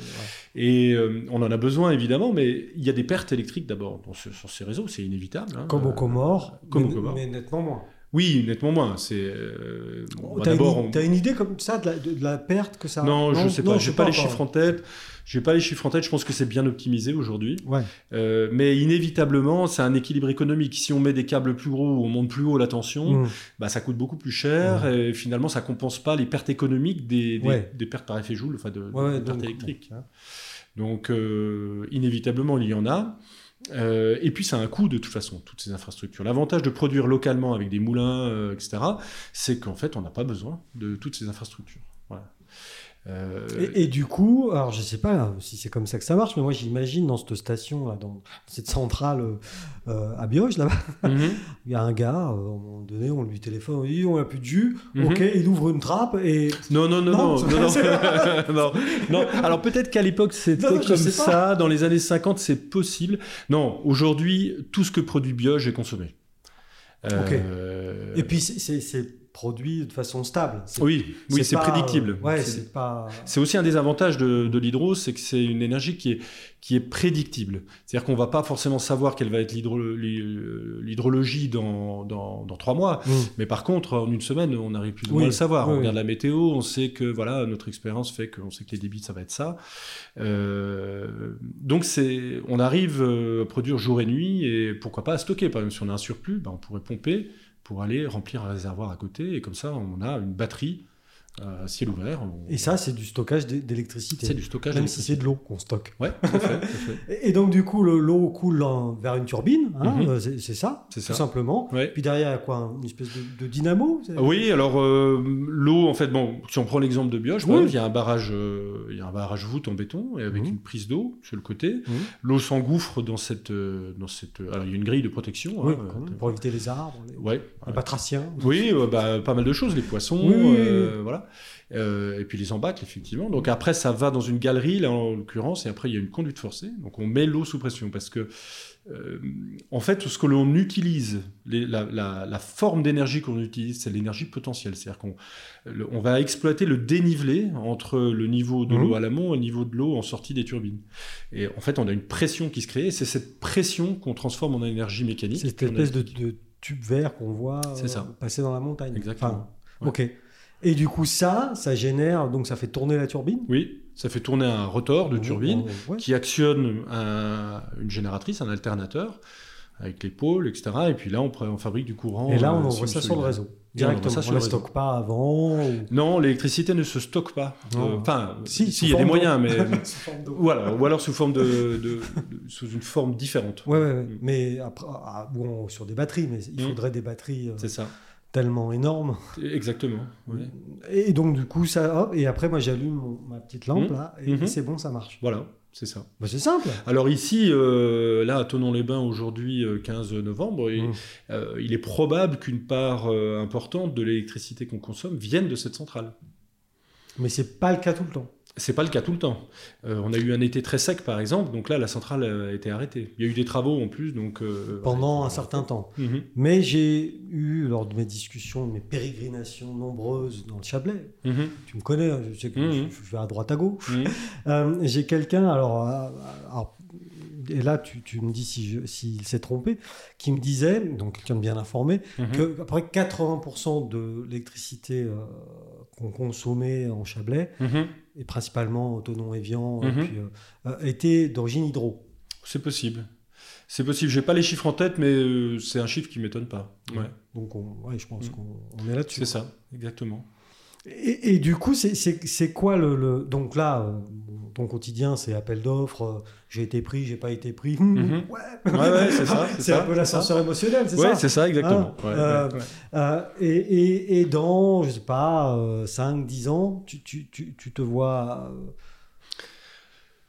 Et euh, on en a besoin évidemment, mais il y a des pertes électriques d'abord ce- sur ces réseaux, c'est inévitable. hein. Comme aux Comores, comme mais, aux Comores. mais nettement moins. Oui, nettement moins. C'est euh, bon, bah, T'as d'abord. une, on- t'as une idée comme ça de la, de, de la perte que ça Non, je sais pas. non, J'ai pas, les encore. chiffres en tête. J'ai pas les chiffres en tête. Je pense que c'est bien optimisé aujourd'hui. Ouais. Euh, mais inévitablement, c'est un équilibre économique. Si on met des câbles plus gros, on monte plus haut la tension, Mmh. bah, ça coûte beaucoup plus cher. Et finalement, ça compense pas les pertes économiques des, des, Ouais. des pertes par effet joule, enfin de, Ouais, ouais, de pertes donc- électriques. hein. Donc, euh, inévitablement, il y en a. Euh, et puis, ça a un coût de toute façon, toutes ces infrastructures. L'avantage de produire localement avec des moulins, euh, etc., c'est qu'en fait, on n'a pas besoin de toutes ces infrastructures. Voilà. Euh, Et, et du coup, alors je sais pas si c'est comme ça que ça marche, mais moi j'imagine dans cette station, là, dans cette centrale euh, à Bioche, là-bas, mhm. il y a un gars, euh, à un moment donné, on lui téléphone, on lui dit on n'a plus de jus, Mhm. ok, il ouvre une trappe et. Non, non, non, Non, non, non, non, non. Alors peut-être qu'à l'époque c'était comme ça, dans les années 50 c'est possible. Non, aujourd'hui tout ce que produit Bioge est consommé. Euh, Et puis c'est produit de façon stable. Oui, oui, c'est euh, prédictible. ouais, C'est- pas. Aussi un des avantages de, de l'hydro, c'est que c'est une énergie qui est, qui est prédictible. C'est-à-dire qu'on va pas forcément savoir quelle va être l'hydro- l'hy- l'hydrologie dans, dans, dans trois mois. Mm. Mais par contre, en une semaine, on arrive plus ou Oui, à le savoir. oui, on oui. regarde la météo, on sait que voilà, notre expérience fait qu'on sait que les débits, ça va être ça. Euh, donc c'est, on arrive euh, à produire jour et nuit et pourquoi pas à stocker. Par exemple, si on a un surplus, ben, on pourrait pomper pour aller remplir un réservoir à côté et comme ça, on a une batterie à ciel ouvert. On- Et ça, c'est du stockage d'é- d'électricité. c'est du stockage. Même si c'est de l'eau qu'on stocke. Ouais, tout fait, tout fait. Et donc, du coup, le- l'eau coule en- vers une turbine, hein, Mhm. euh, c'est ça, tout ça. simplement. Ouais. Puis derrière, il y a quoi Une espèce de, de dynamo Oui, alors euh, l'eau, en fait, bon, si on prend l'exemple de Bioche, Oui. il y a un barrage, euh, il y a un barrage voûte en béton et avec Mhm. une prise d'eau sur le côté. Mhm. L'eau s'engouffre dans cette, euh, dans cette. Alors il y a une grille de protection. Oui, hein, euh, pour éviter les arbres, les, ouais. les batraciens. Oui, euh, bah, pas mal de choses, les poissons, Oui, oui, euh, voilà. Euh, et puis les embâcles, effectivement. Donc après, ça va dans une galerie, là en l'occurrence, et après il y a une conduite forcée. Donc on met l'eau sous pression parce que, euh, en fait, ce que l'on utilise, les- la, la- la forme d'énergie qu'on utilise, c'est l'énergie potentielle. C'est-à-dire qu'on on va exploiter le dénivelé entre le niveau de l'eau à l'amont et le niveau de l'eau en sortie des turbines. Et en fait, on a une pression qui se crée, et c'est cette pression qu'on transforme en énergie mécanique. C'est cette a- espèce de, de tube vert qu'on voit euh, passer dans la montagne. Exactement. Enfin, Ok. Et du coup, ça, ça génère, donc ça fait tourner la turbine Oui, ça fait tourner un rotor de turbine. Ouais. qui actionne un- une génératrice, un alternateur, avec les pôles, etc. Et puis là, on, fabrique du courant. Et là, on euh, envoie ça sur le réseau. Directement. ça on le ne réseau. stocke pas avant. ou- Non, l'électricité ne se stocke pas. Non. Euh, Enfin, Si, si, il y a des moyens, mais voilà, ou alors sous forme de, de- de- sous une forme différente. Ouais, ouais, ouais. Mm. mais après, ah, bon, sur des batteries, mais il Mm. faudrait des batteries euh, C'est ça, tellement énormes. exactement. Et donc, du coup, ça, hop, et après, moi, j'allume mon- ma petite lampe, Mm. là, et, Mhm. c'est bon, ça marche. Voilà, c'est ça. Bah, c'est simple. Alors ici, euh, là, à Tonon-les-Bains, aujourd'hui, euh, 15 novembre, et, Mm. euh, il est probable qu'une part euh, importante de l'électricité qu'on consomme vienne de cette centrale. Mais c'est pas le cas tout le temps. C'est pas le cas tout le temps. Euh, on a eu un été très sec, par exemple, donc là, la centrale a été arrêtée. Il y a eu des travaux en plus, donc... euh, Pendant ouais, un certain temps. Mhm, Mais j'ai eu, lors de mes discussions, de mes pérégrinations nombreuses dans le Chablais, mhm, tu me connais, hein, je sais que Mhm. je, je vais à droite à gauche. Euh, j'ai quelqu'un, alors, euh, alors, et là tu, tu me dis si je- s'il s'est trompé, qui me disait, donc quelqu'un de bien informé, que à peu près 80% de l'électricité euh, qu'on consommait en Chablais. Et principalement au Tonon Evian, et Mhm. puis, euh, euh, était d'origine hydro. C'est possible. C'est possible. J'ai pas les chiffres en tête, mais euh, c'est un chiffre qui m'étonne pas. Ouais, Donc on, ouais, je pense Mhm. qu'on on est là-dessus. c'est ça, exactement. Et, et du coup, c'est- quoi le, le- Donc là, euh, ton quotidien, c'est appel d'offres, euh, j'ai été pris, j'ai pas été pris. Mhm. Ouais, Ouais, ouais, c'est ça. c'est un peu l'ascenseur émotionnel, c'est Ouais, ça c'est ça, exactement. Ah, Ouais, euh. Euh, et, et- et dans, je sais pas, 5-10 ans, tu, tu- tu- tu te vois euh,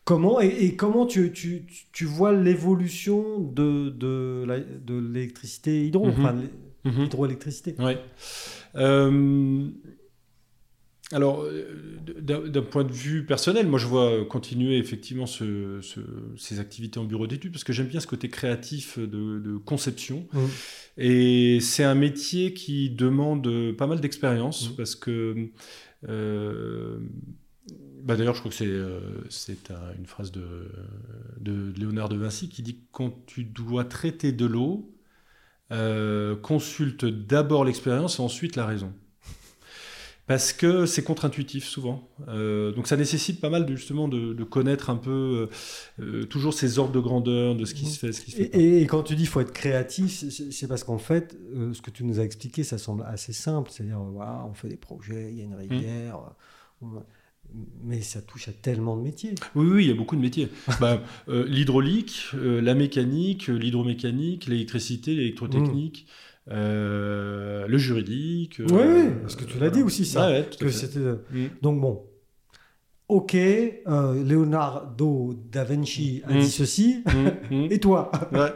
comment et, et comment tu, tu- tu- vois l'évolution de, de, de l'électricité hydro, Mhm. enfin Mhm. hydroélectricité. Ouais. Alors, euh, d'un point de vue personnel, moi je vois continuer effectivement ce- ce- ces activités en bureau d'études parce que j'aime bien ce côté créatif de, de conception. Mhm. Et c'est un métier qui demande pas mal d'expérience Mhm. parce que. euh, bah D'ailleurs, je crois que c'est euh, une phrase de, de Léonard de Vinci qui dit que quand tu dois traiter de l'eau, euh, consulte d'abord l'expérience et ensuite la raison. Parce que c'est contre-intuitif souvent. Euh, donc ça nécessite pas mal de, justement de, de connaître un peu euh, euh, toujours ces ordres de grandeur de ce qui Mhm. se fait, ce qui se fait. Et, quand tu dis faut être créatif, c'est- parce qu'en fait, euh, ce que tu nous as expliqué, ça semble assez simple. C'est-à-dire, voilà, on fait des projets, il y a une Mmh. rivière, on- mais ça touche à tellement de métiers. Oui, oui, il y a beaucoup de métiers. Bah, L'hydraulique, la mécanique, l'hydromécanique, l'électricité, l'électrotechnique, euh, le juridique. euh, Oui, oui, parce que tu l'as dit aussi, ça, ouais, Que c'était, euh, Mm. Donc bon. ok, euh, Leonardo da Vinci a Mm. dit ceci, Mmh, mmh. et toi? Ouais.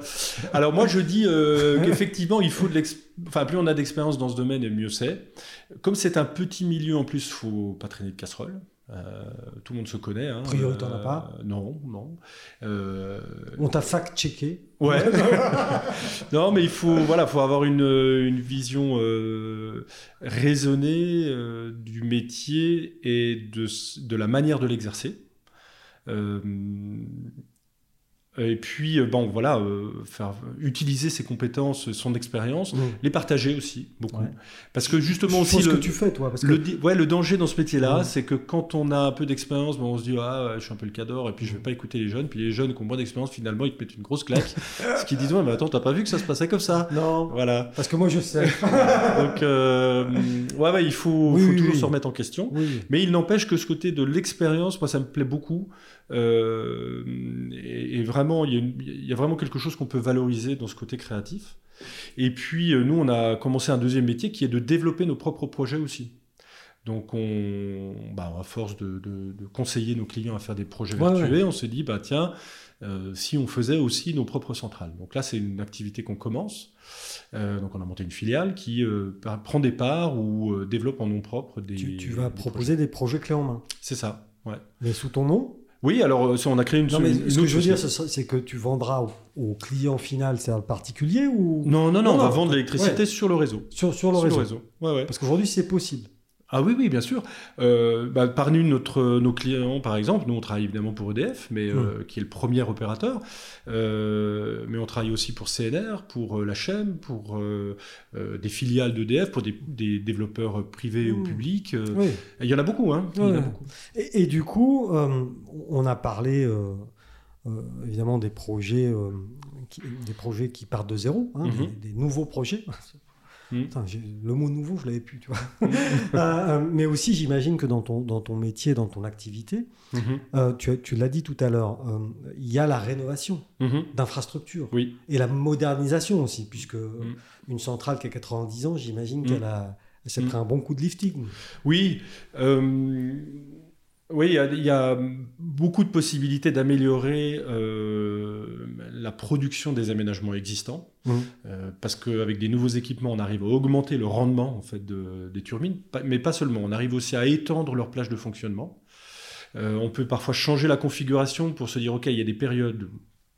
Alors moi je dis euh, qu'effectivement il faut de enfin plus on a d'expérience dans ce domaine et mieux c'est. Comme c'est un petit milieu en plus, faut pas traîner de casserole. Euh, tout le monde se connaît. Hein. A priori, t'en as Euh, pas Non, non. Euh, On t'a fact-checké. Ouais. non, mais il faut, voilà, faut avoir une, une vision raisonnée du métier et de, de la manière de l'exercer. Euh, et puis, euh, bon, voilà, euh, faire, utiliser ses compétences, son expérience, Mm. les partager aussi beaucoup. Ouais. Parce que justement aussi que le, tu fais, toi. Parce que le, ouais, le danger dans ce métier-là, Mm. c'est que quand on a un peu d'expérience, bon, on se dit ah je suis un peu le cador et puis je vais pas écouter les jeunes. Puis les jeunes qui ont moins d'expérience, finalement, ils te mettent une grosse claque. ce qui disent ouais, mais attends, t'as pas vu que ça se passait comme ça? Non, Voilà. parce que moi je sais. Donc euh, ouais, ouais, il faut, Oui, faut oui, toujours oui. se remettre en question. oui. Mais il n'empêche que ce côté de l'expérience, moi, ça me plaît beaucoup. Euh, et, et vraiment, il y, a une- il y a vraiment quelque chose qu'on peut valoriser dans ce côté créatif. Et puis, euh, nous, on a commencé un deuxième métier qui est de développer nos propres projets aussi. Donc, on, bah, à force de, de- de conseiller nos clients à faire des projets Ouais, virtuels, on s'est dit, bah, tiens, euh, si on faisait aussi nos propres centrales. Donc là, c'est une activité qu'on commence. Euh, donc, on a monté une filiale qui euh, prend des parts ou développe en nom propre des. Tu, tu vas des proposer des projets clés en main. C'est ça, ouais. Mais sous ton nom Oui, alors euh, on a créé une Non, mais une ce que je veux dire, c'est que tu vendras au, au client final, c'est un particulier ou Non, non, non, Non, on va vendre l'électricité ouais. sur le réseau. sur, sur le Sur réseau Ouais, ouais. Parce qu'aujourd'hui, c'est possible. Ah oui, oui, bien sûr. Euh, bah, parmi notre, nos clients, par exemple, nous on travaille évidemment pour EDF, mais, euh, qui est le premier opérateur, Euh, mais on travaille aussi pour CNR, pour la Chem, pour des filiales d'EDF, pour des, des développeurs privés ou Mmh. publics. Oui. Il y en a beaucoup, hein. Il y en a Ouais. beaucoup. Et, et du coup, on a parlé évidemment des projets, qui, des projets qui partent de zéro, hein, des, des nouveaux projets. Putain, j'ai- le mot nouveau, je l'avais plus, tu vois. Euh, euh, mais aussi, j'imagine que dans ton, dans ton métier, dans ton activité, Mhm, euh, tu, tu l'as dit tout à l'heure, euh, il y a la rénovation mhm. d'infrastructures Oui. et la modernisation aussi, puisque Mhm. une centrale qui a 90 ans, j'imagine qu'elle a, s'est pris un bon coup de lifting. Oui, oui, il y a- il y, a beaucoup de possibilités d'améliorer euh, la production des aménagements existants, Mhm. euh, parce qu'avec des nouveaux équipements, on arrive à augmenter le rendement en fait de- des turbines, mais pas seulement. On arrive aussi à étendre leur plage de fonctionnement. Euh, on peut parfois changer la configuration pour se dire ok, il y a des périodes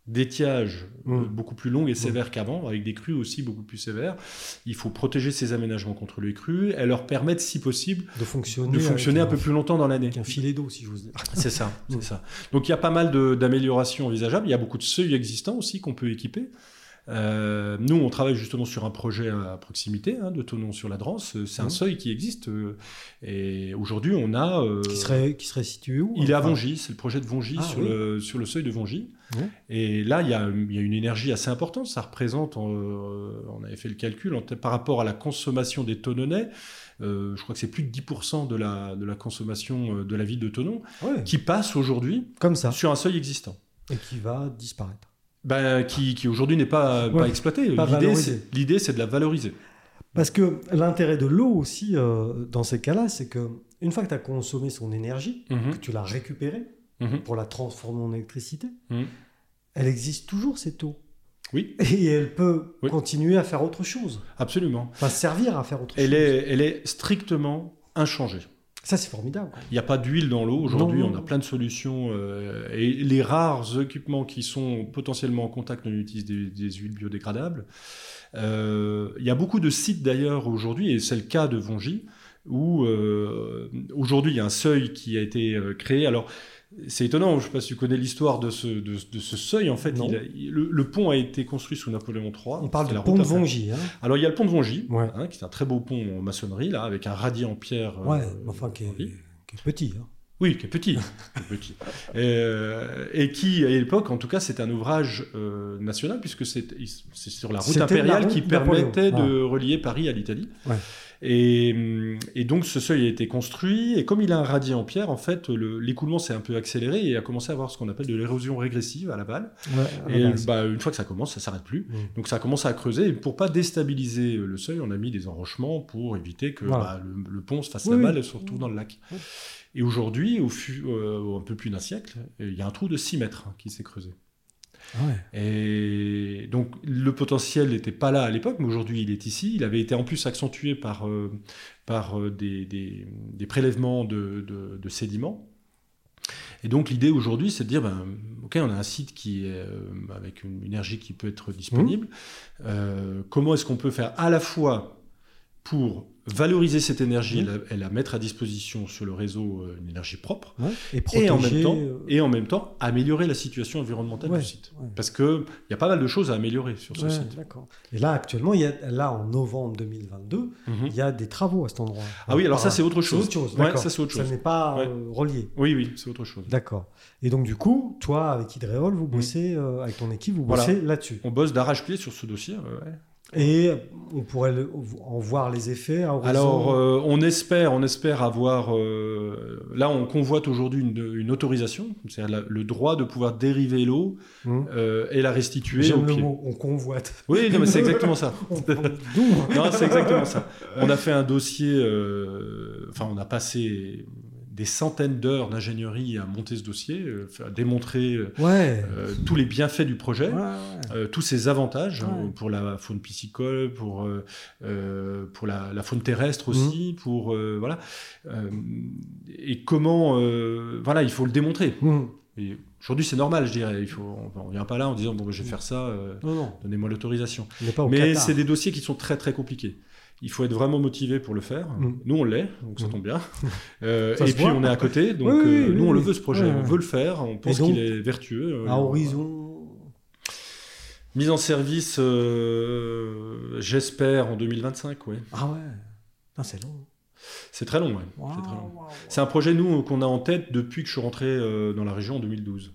d'étiage euh, Mhm. beaucoup plus longues et sévères qu'avant, avec des crues aussi beaucoup plus sévères. Il faut protéger ces aménagements contre les crues et leur permettre, si possible, De fonctionner, de fonctionner un peu plus longtemps dans l'année. Un filet d'eau, si j'ose dire. C'est ça, c'est ça. Donc il y a pas mal d'améliorations envisageables. Il y a beaucoup de seuils existants aussi qu'on peut équiper. Euh, nous, on travaille justement sur un projet à proximité hein, de Tonon sur la Drance. C'est un Mhm. seuil qui existe. euh, et aujourd'hui, on a. euh, Qui serait, qui serait situé où il est à Vongy, c'est le projet de Vongy Ah, sur, oui. le, sur le seuil de Vongy. Et là, il y, a, il y a une énergie assez importante. Ça représente, euh, on avait fait le calcul, en- par rapport à la consommation des Tononnais, euh, je crois que c'est plus de 10% de la, de la consommation euh, de la ville de Tonon Ouais, qui passe aujourd'hui Comme ça. sur un seuil existant. Et qui va disparaître. Ben, qui, qui aujourd'hui n'est pas, Ouais, pas exploité. pas L'idée, c'est- de la valoriser. Parce que l'intérêt de l'eau aussi, euh, dans ces cas-là, c'est que une fois que tu as consommé son énergie, Mhm, que tu l'as récupérée mhm. pour la transformer en électricité, Mhm. elle existe toujours, cette eau. Oui, Et elle peut Oui. continuer à faire autre chose. absolument. Enfin, servir à faire autre Elle chose. est, elle est strictement inchangée. Ça, c'est formidable. Il n'y a pas d'huile dans l'eau. Aujourd'hui, on a plein de solutions. euh, et les rares équipements qui sont potentiellement en contact, on utilise des, des huiles biodégradables. Euh, il y a beaucoup de sites d'ailleurs aujourd'hui, et c'est le cas de Vongy, où euh, aujourd'hui il y a un seuil qui a été créé. Alors, c'est étonnant, je ne sais pas si tu connais l'histoire de ce, de, de ce seuil. En fait, Non. il a- il- le, le pont a été construit sous Napoléon III. On parle du la pont de. Vongy. Hein. Alors, il y a le pont de Vongy, Ouais. hein, qui est un très beau pont en maçonnerie, là, avec un radier en pierre. euh, Ouais, enfin, qui est, Vongy. qui est petit. hein. Oui, qui est petit. qui est petit. Euh, et qui, à l'époque, en tout cas, c'est un ouvrage euh, national, puisque c'est sur la route la impériale route qui permettait de Ah. relier Paris à l'Italie. Ouais. Et, et donc, ce seuil a été construit, et comme il a un radier en pierre, en fait, le- l'écoulement s'est un peu accéléré et a commencé à avoir ce qu'on appelle de l'érosion régressive à. Ouais, la Et base. bah, une fois que ça commence, ça s'arrête plus. Mm. Donc ça a commencé à creuser. Et pour pas déstabiliser le seuil, on a mis des enrochements pour éviter que Voilà. bah, le, le pont se fasse Oui, la balle et se retrouve dans le lac. Et aujourd'hui, au euh, un peu plus d'un siècle, il y a un trou de 6 mètres hein, qui s'est creusé. Ouais. Et donc le potentiel n'était pas là à l'époque, mais aujourd'hui il est ici. Il avait été en plus accentué par, euh, par euh, des, des- des prélèvements de, de- de sédiments. Et donc l'idée aujourd'hui, c'est de dire, ben, ok, on a un site qui est euh, avec une énergie qui peut être disponible. Euh, comment est-ce qu'on peut faire à la fois pour valoriser cette énergie Mhm. et, la, et la mettre à disposition sur le réseau euh, une énergie propre, Ouais. Et, et en, même protéger, temps, euh, et en même temps améliorer la situation environnementale Ouais, du site. ouais. Parce qu'il y a pas mal de choses à améliorer sur ce site. Et là, actuellement, y a, là, en novembre 2022, Mhm. il y a des travaux à cet endroit. Ah oui, alors ça, c'est autre C'est chose. autre ça, c'est autre chose. Ça n'est pas euh, relié. Oui, oui, c'est autre chose. D'accord. Et donc, du coup, toi, avec Hydréol, vous bossez, euh, avec ton équipe, vous bossez là-dessus. On bosse d'arrache-pied sur ce dossier. Et on pourrait le- en voir les effets. Alors, euh, on espère, on espère avoir. euh, là, on convoite aujourd'hui une, une autorisation, c'est-à-dire le droit de pouvoir dériver l'eau Hum. euh, et la restituer J'aime le pied. mot, on convoite. Oui, non, mais c'est exactement ça. On d'où Non, c'est exactement ça. On a fait un dossier, enfin, on a passé des centaines d'heures d'ingénierie à monter ce dossier, euh, à démontrer euh, Ouais. euh, tous les bienfaits du projet. Ouais, ouais. tous ces avantages euh, pour la faune piscicole, pour, pour la, la faune terrestre aussi, Mhm. pour voilà. Et comment, voilà, il faut le démontrer. Hum. Et Aujourd'hui, c'est normal, je dirais. Il faut, on ne vient pas là en disant bon, je vais faire ça, euh, donnez-moi l'autorisation. Mais c'est des dossiers qui sont très très compliqués. Il faut être vraiment motivé pour le faire. Mhm. Nous, on l'est, donc ça Mhm. tombe bien. Euh, Ça et puis, voit. on est à côté, donc Oui, euh, oui, nous, on le veut ce projet. On veut le faire. On pense qu'il est vertueux. À horizon. Mise en service, euh, j'espère, en 2025, oui. Ah ouais. C'est long. C'est très long, ouais. Waouh, C'est un projet, nous, qu'on a en tête depuis que je suis rentré dans la région en 2012.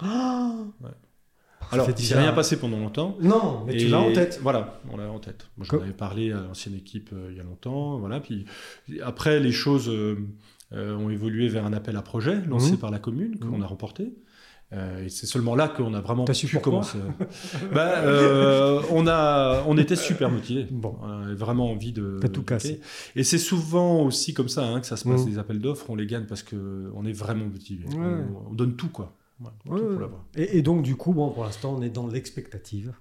Ah Alors, il s'est rien passé pendant longtemps. Non, mais tu l'as en tête. Voilà, on l'a en tête. Moi, j'en avais parlé à l'ancienne équipe euh, il y a longtemps. Voilà. Puis, après, les choses euh, euh, ont évolué vers un appel à projet lancé Mhm. par la commune qu'on Mhm. a remporté. Euh, et c'est seulement là qu'on a vraiment T'as su pu commencer. Bah, euh, on, a, on était super motivés. Bon. On avait vraiment envie de. T'as tout cassé. Et c'est souvent aussi comme ça hein, que ça se passe, Mhm. les appels d'offres, on les gagne parce qu'on est vraiment motivé. Ouais. On, on donne tout, quoi. Ouais, ouais. Et, et donc, du coup, bon, pour l'instant, on est dans l'expectative.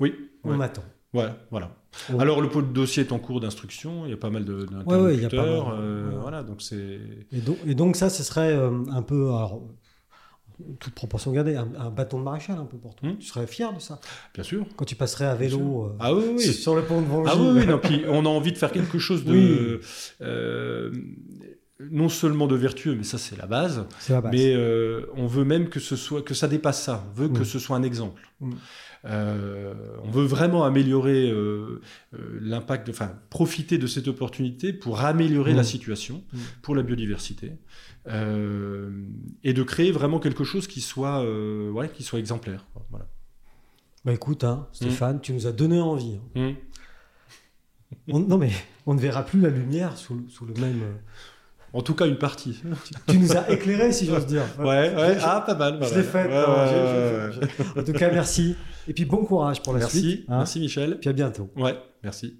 Oui, On attend. Voilà, voilà. Alors le dossier est en cours d'instruction, il y a pas mal de- Ouais, y a pas mal. euh, voilà, donc c'est... Et donc, et donc ça, ce serait euh, un peu, alors, toute proportion gardée, un, un bâton de maréchal un peu pour toi. Hmm. Tu serais fier de ça? Bien sûr. Quand tu passerais à vélo euh, Ah oui, oui. sur le pont de Vangy. Ah oui, oui, non, puis on a envie de faire quelque chose de... Oui. euh, non seulement de vertueux, mais ça c'est la base, C'est la base. mais euh, on veut même que, ce soit, que ça dépasse ça, on veut que Mm. ce soit un exemple. Mm. Euh, on veut vraiment améliorer euh, euh, l'impact, enfin profiter de cette opportunité pour améliorer Mm. la situation, pour la biodiversité, et de créer vraiment quelque chose qui soit, ouais, qui soit exemplaire. Voilà. Bah écoute, hein, Stéphane, tu nous as donné envie. hein. On- non mais on ne verra plus la lumière sous le même. En tout cas, une partie. Tu nous as éclairé, si j'ose dire. Ouais, ouais. Ah, pas mal. pas Je l'ai. Ouais, j'ai- En tout cas, merci. Et puis bon courage pour la Merci, suite. hein. merci Michel. Puis à bientôt. Ouais, merci.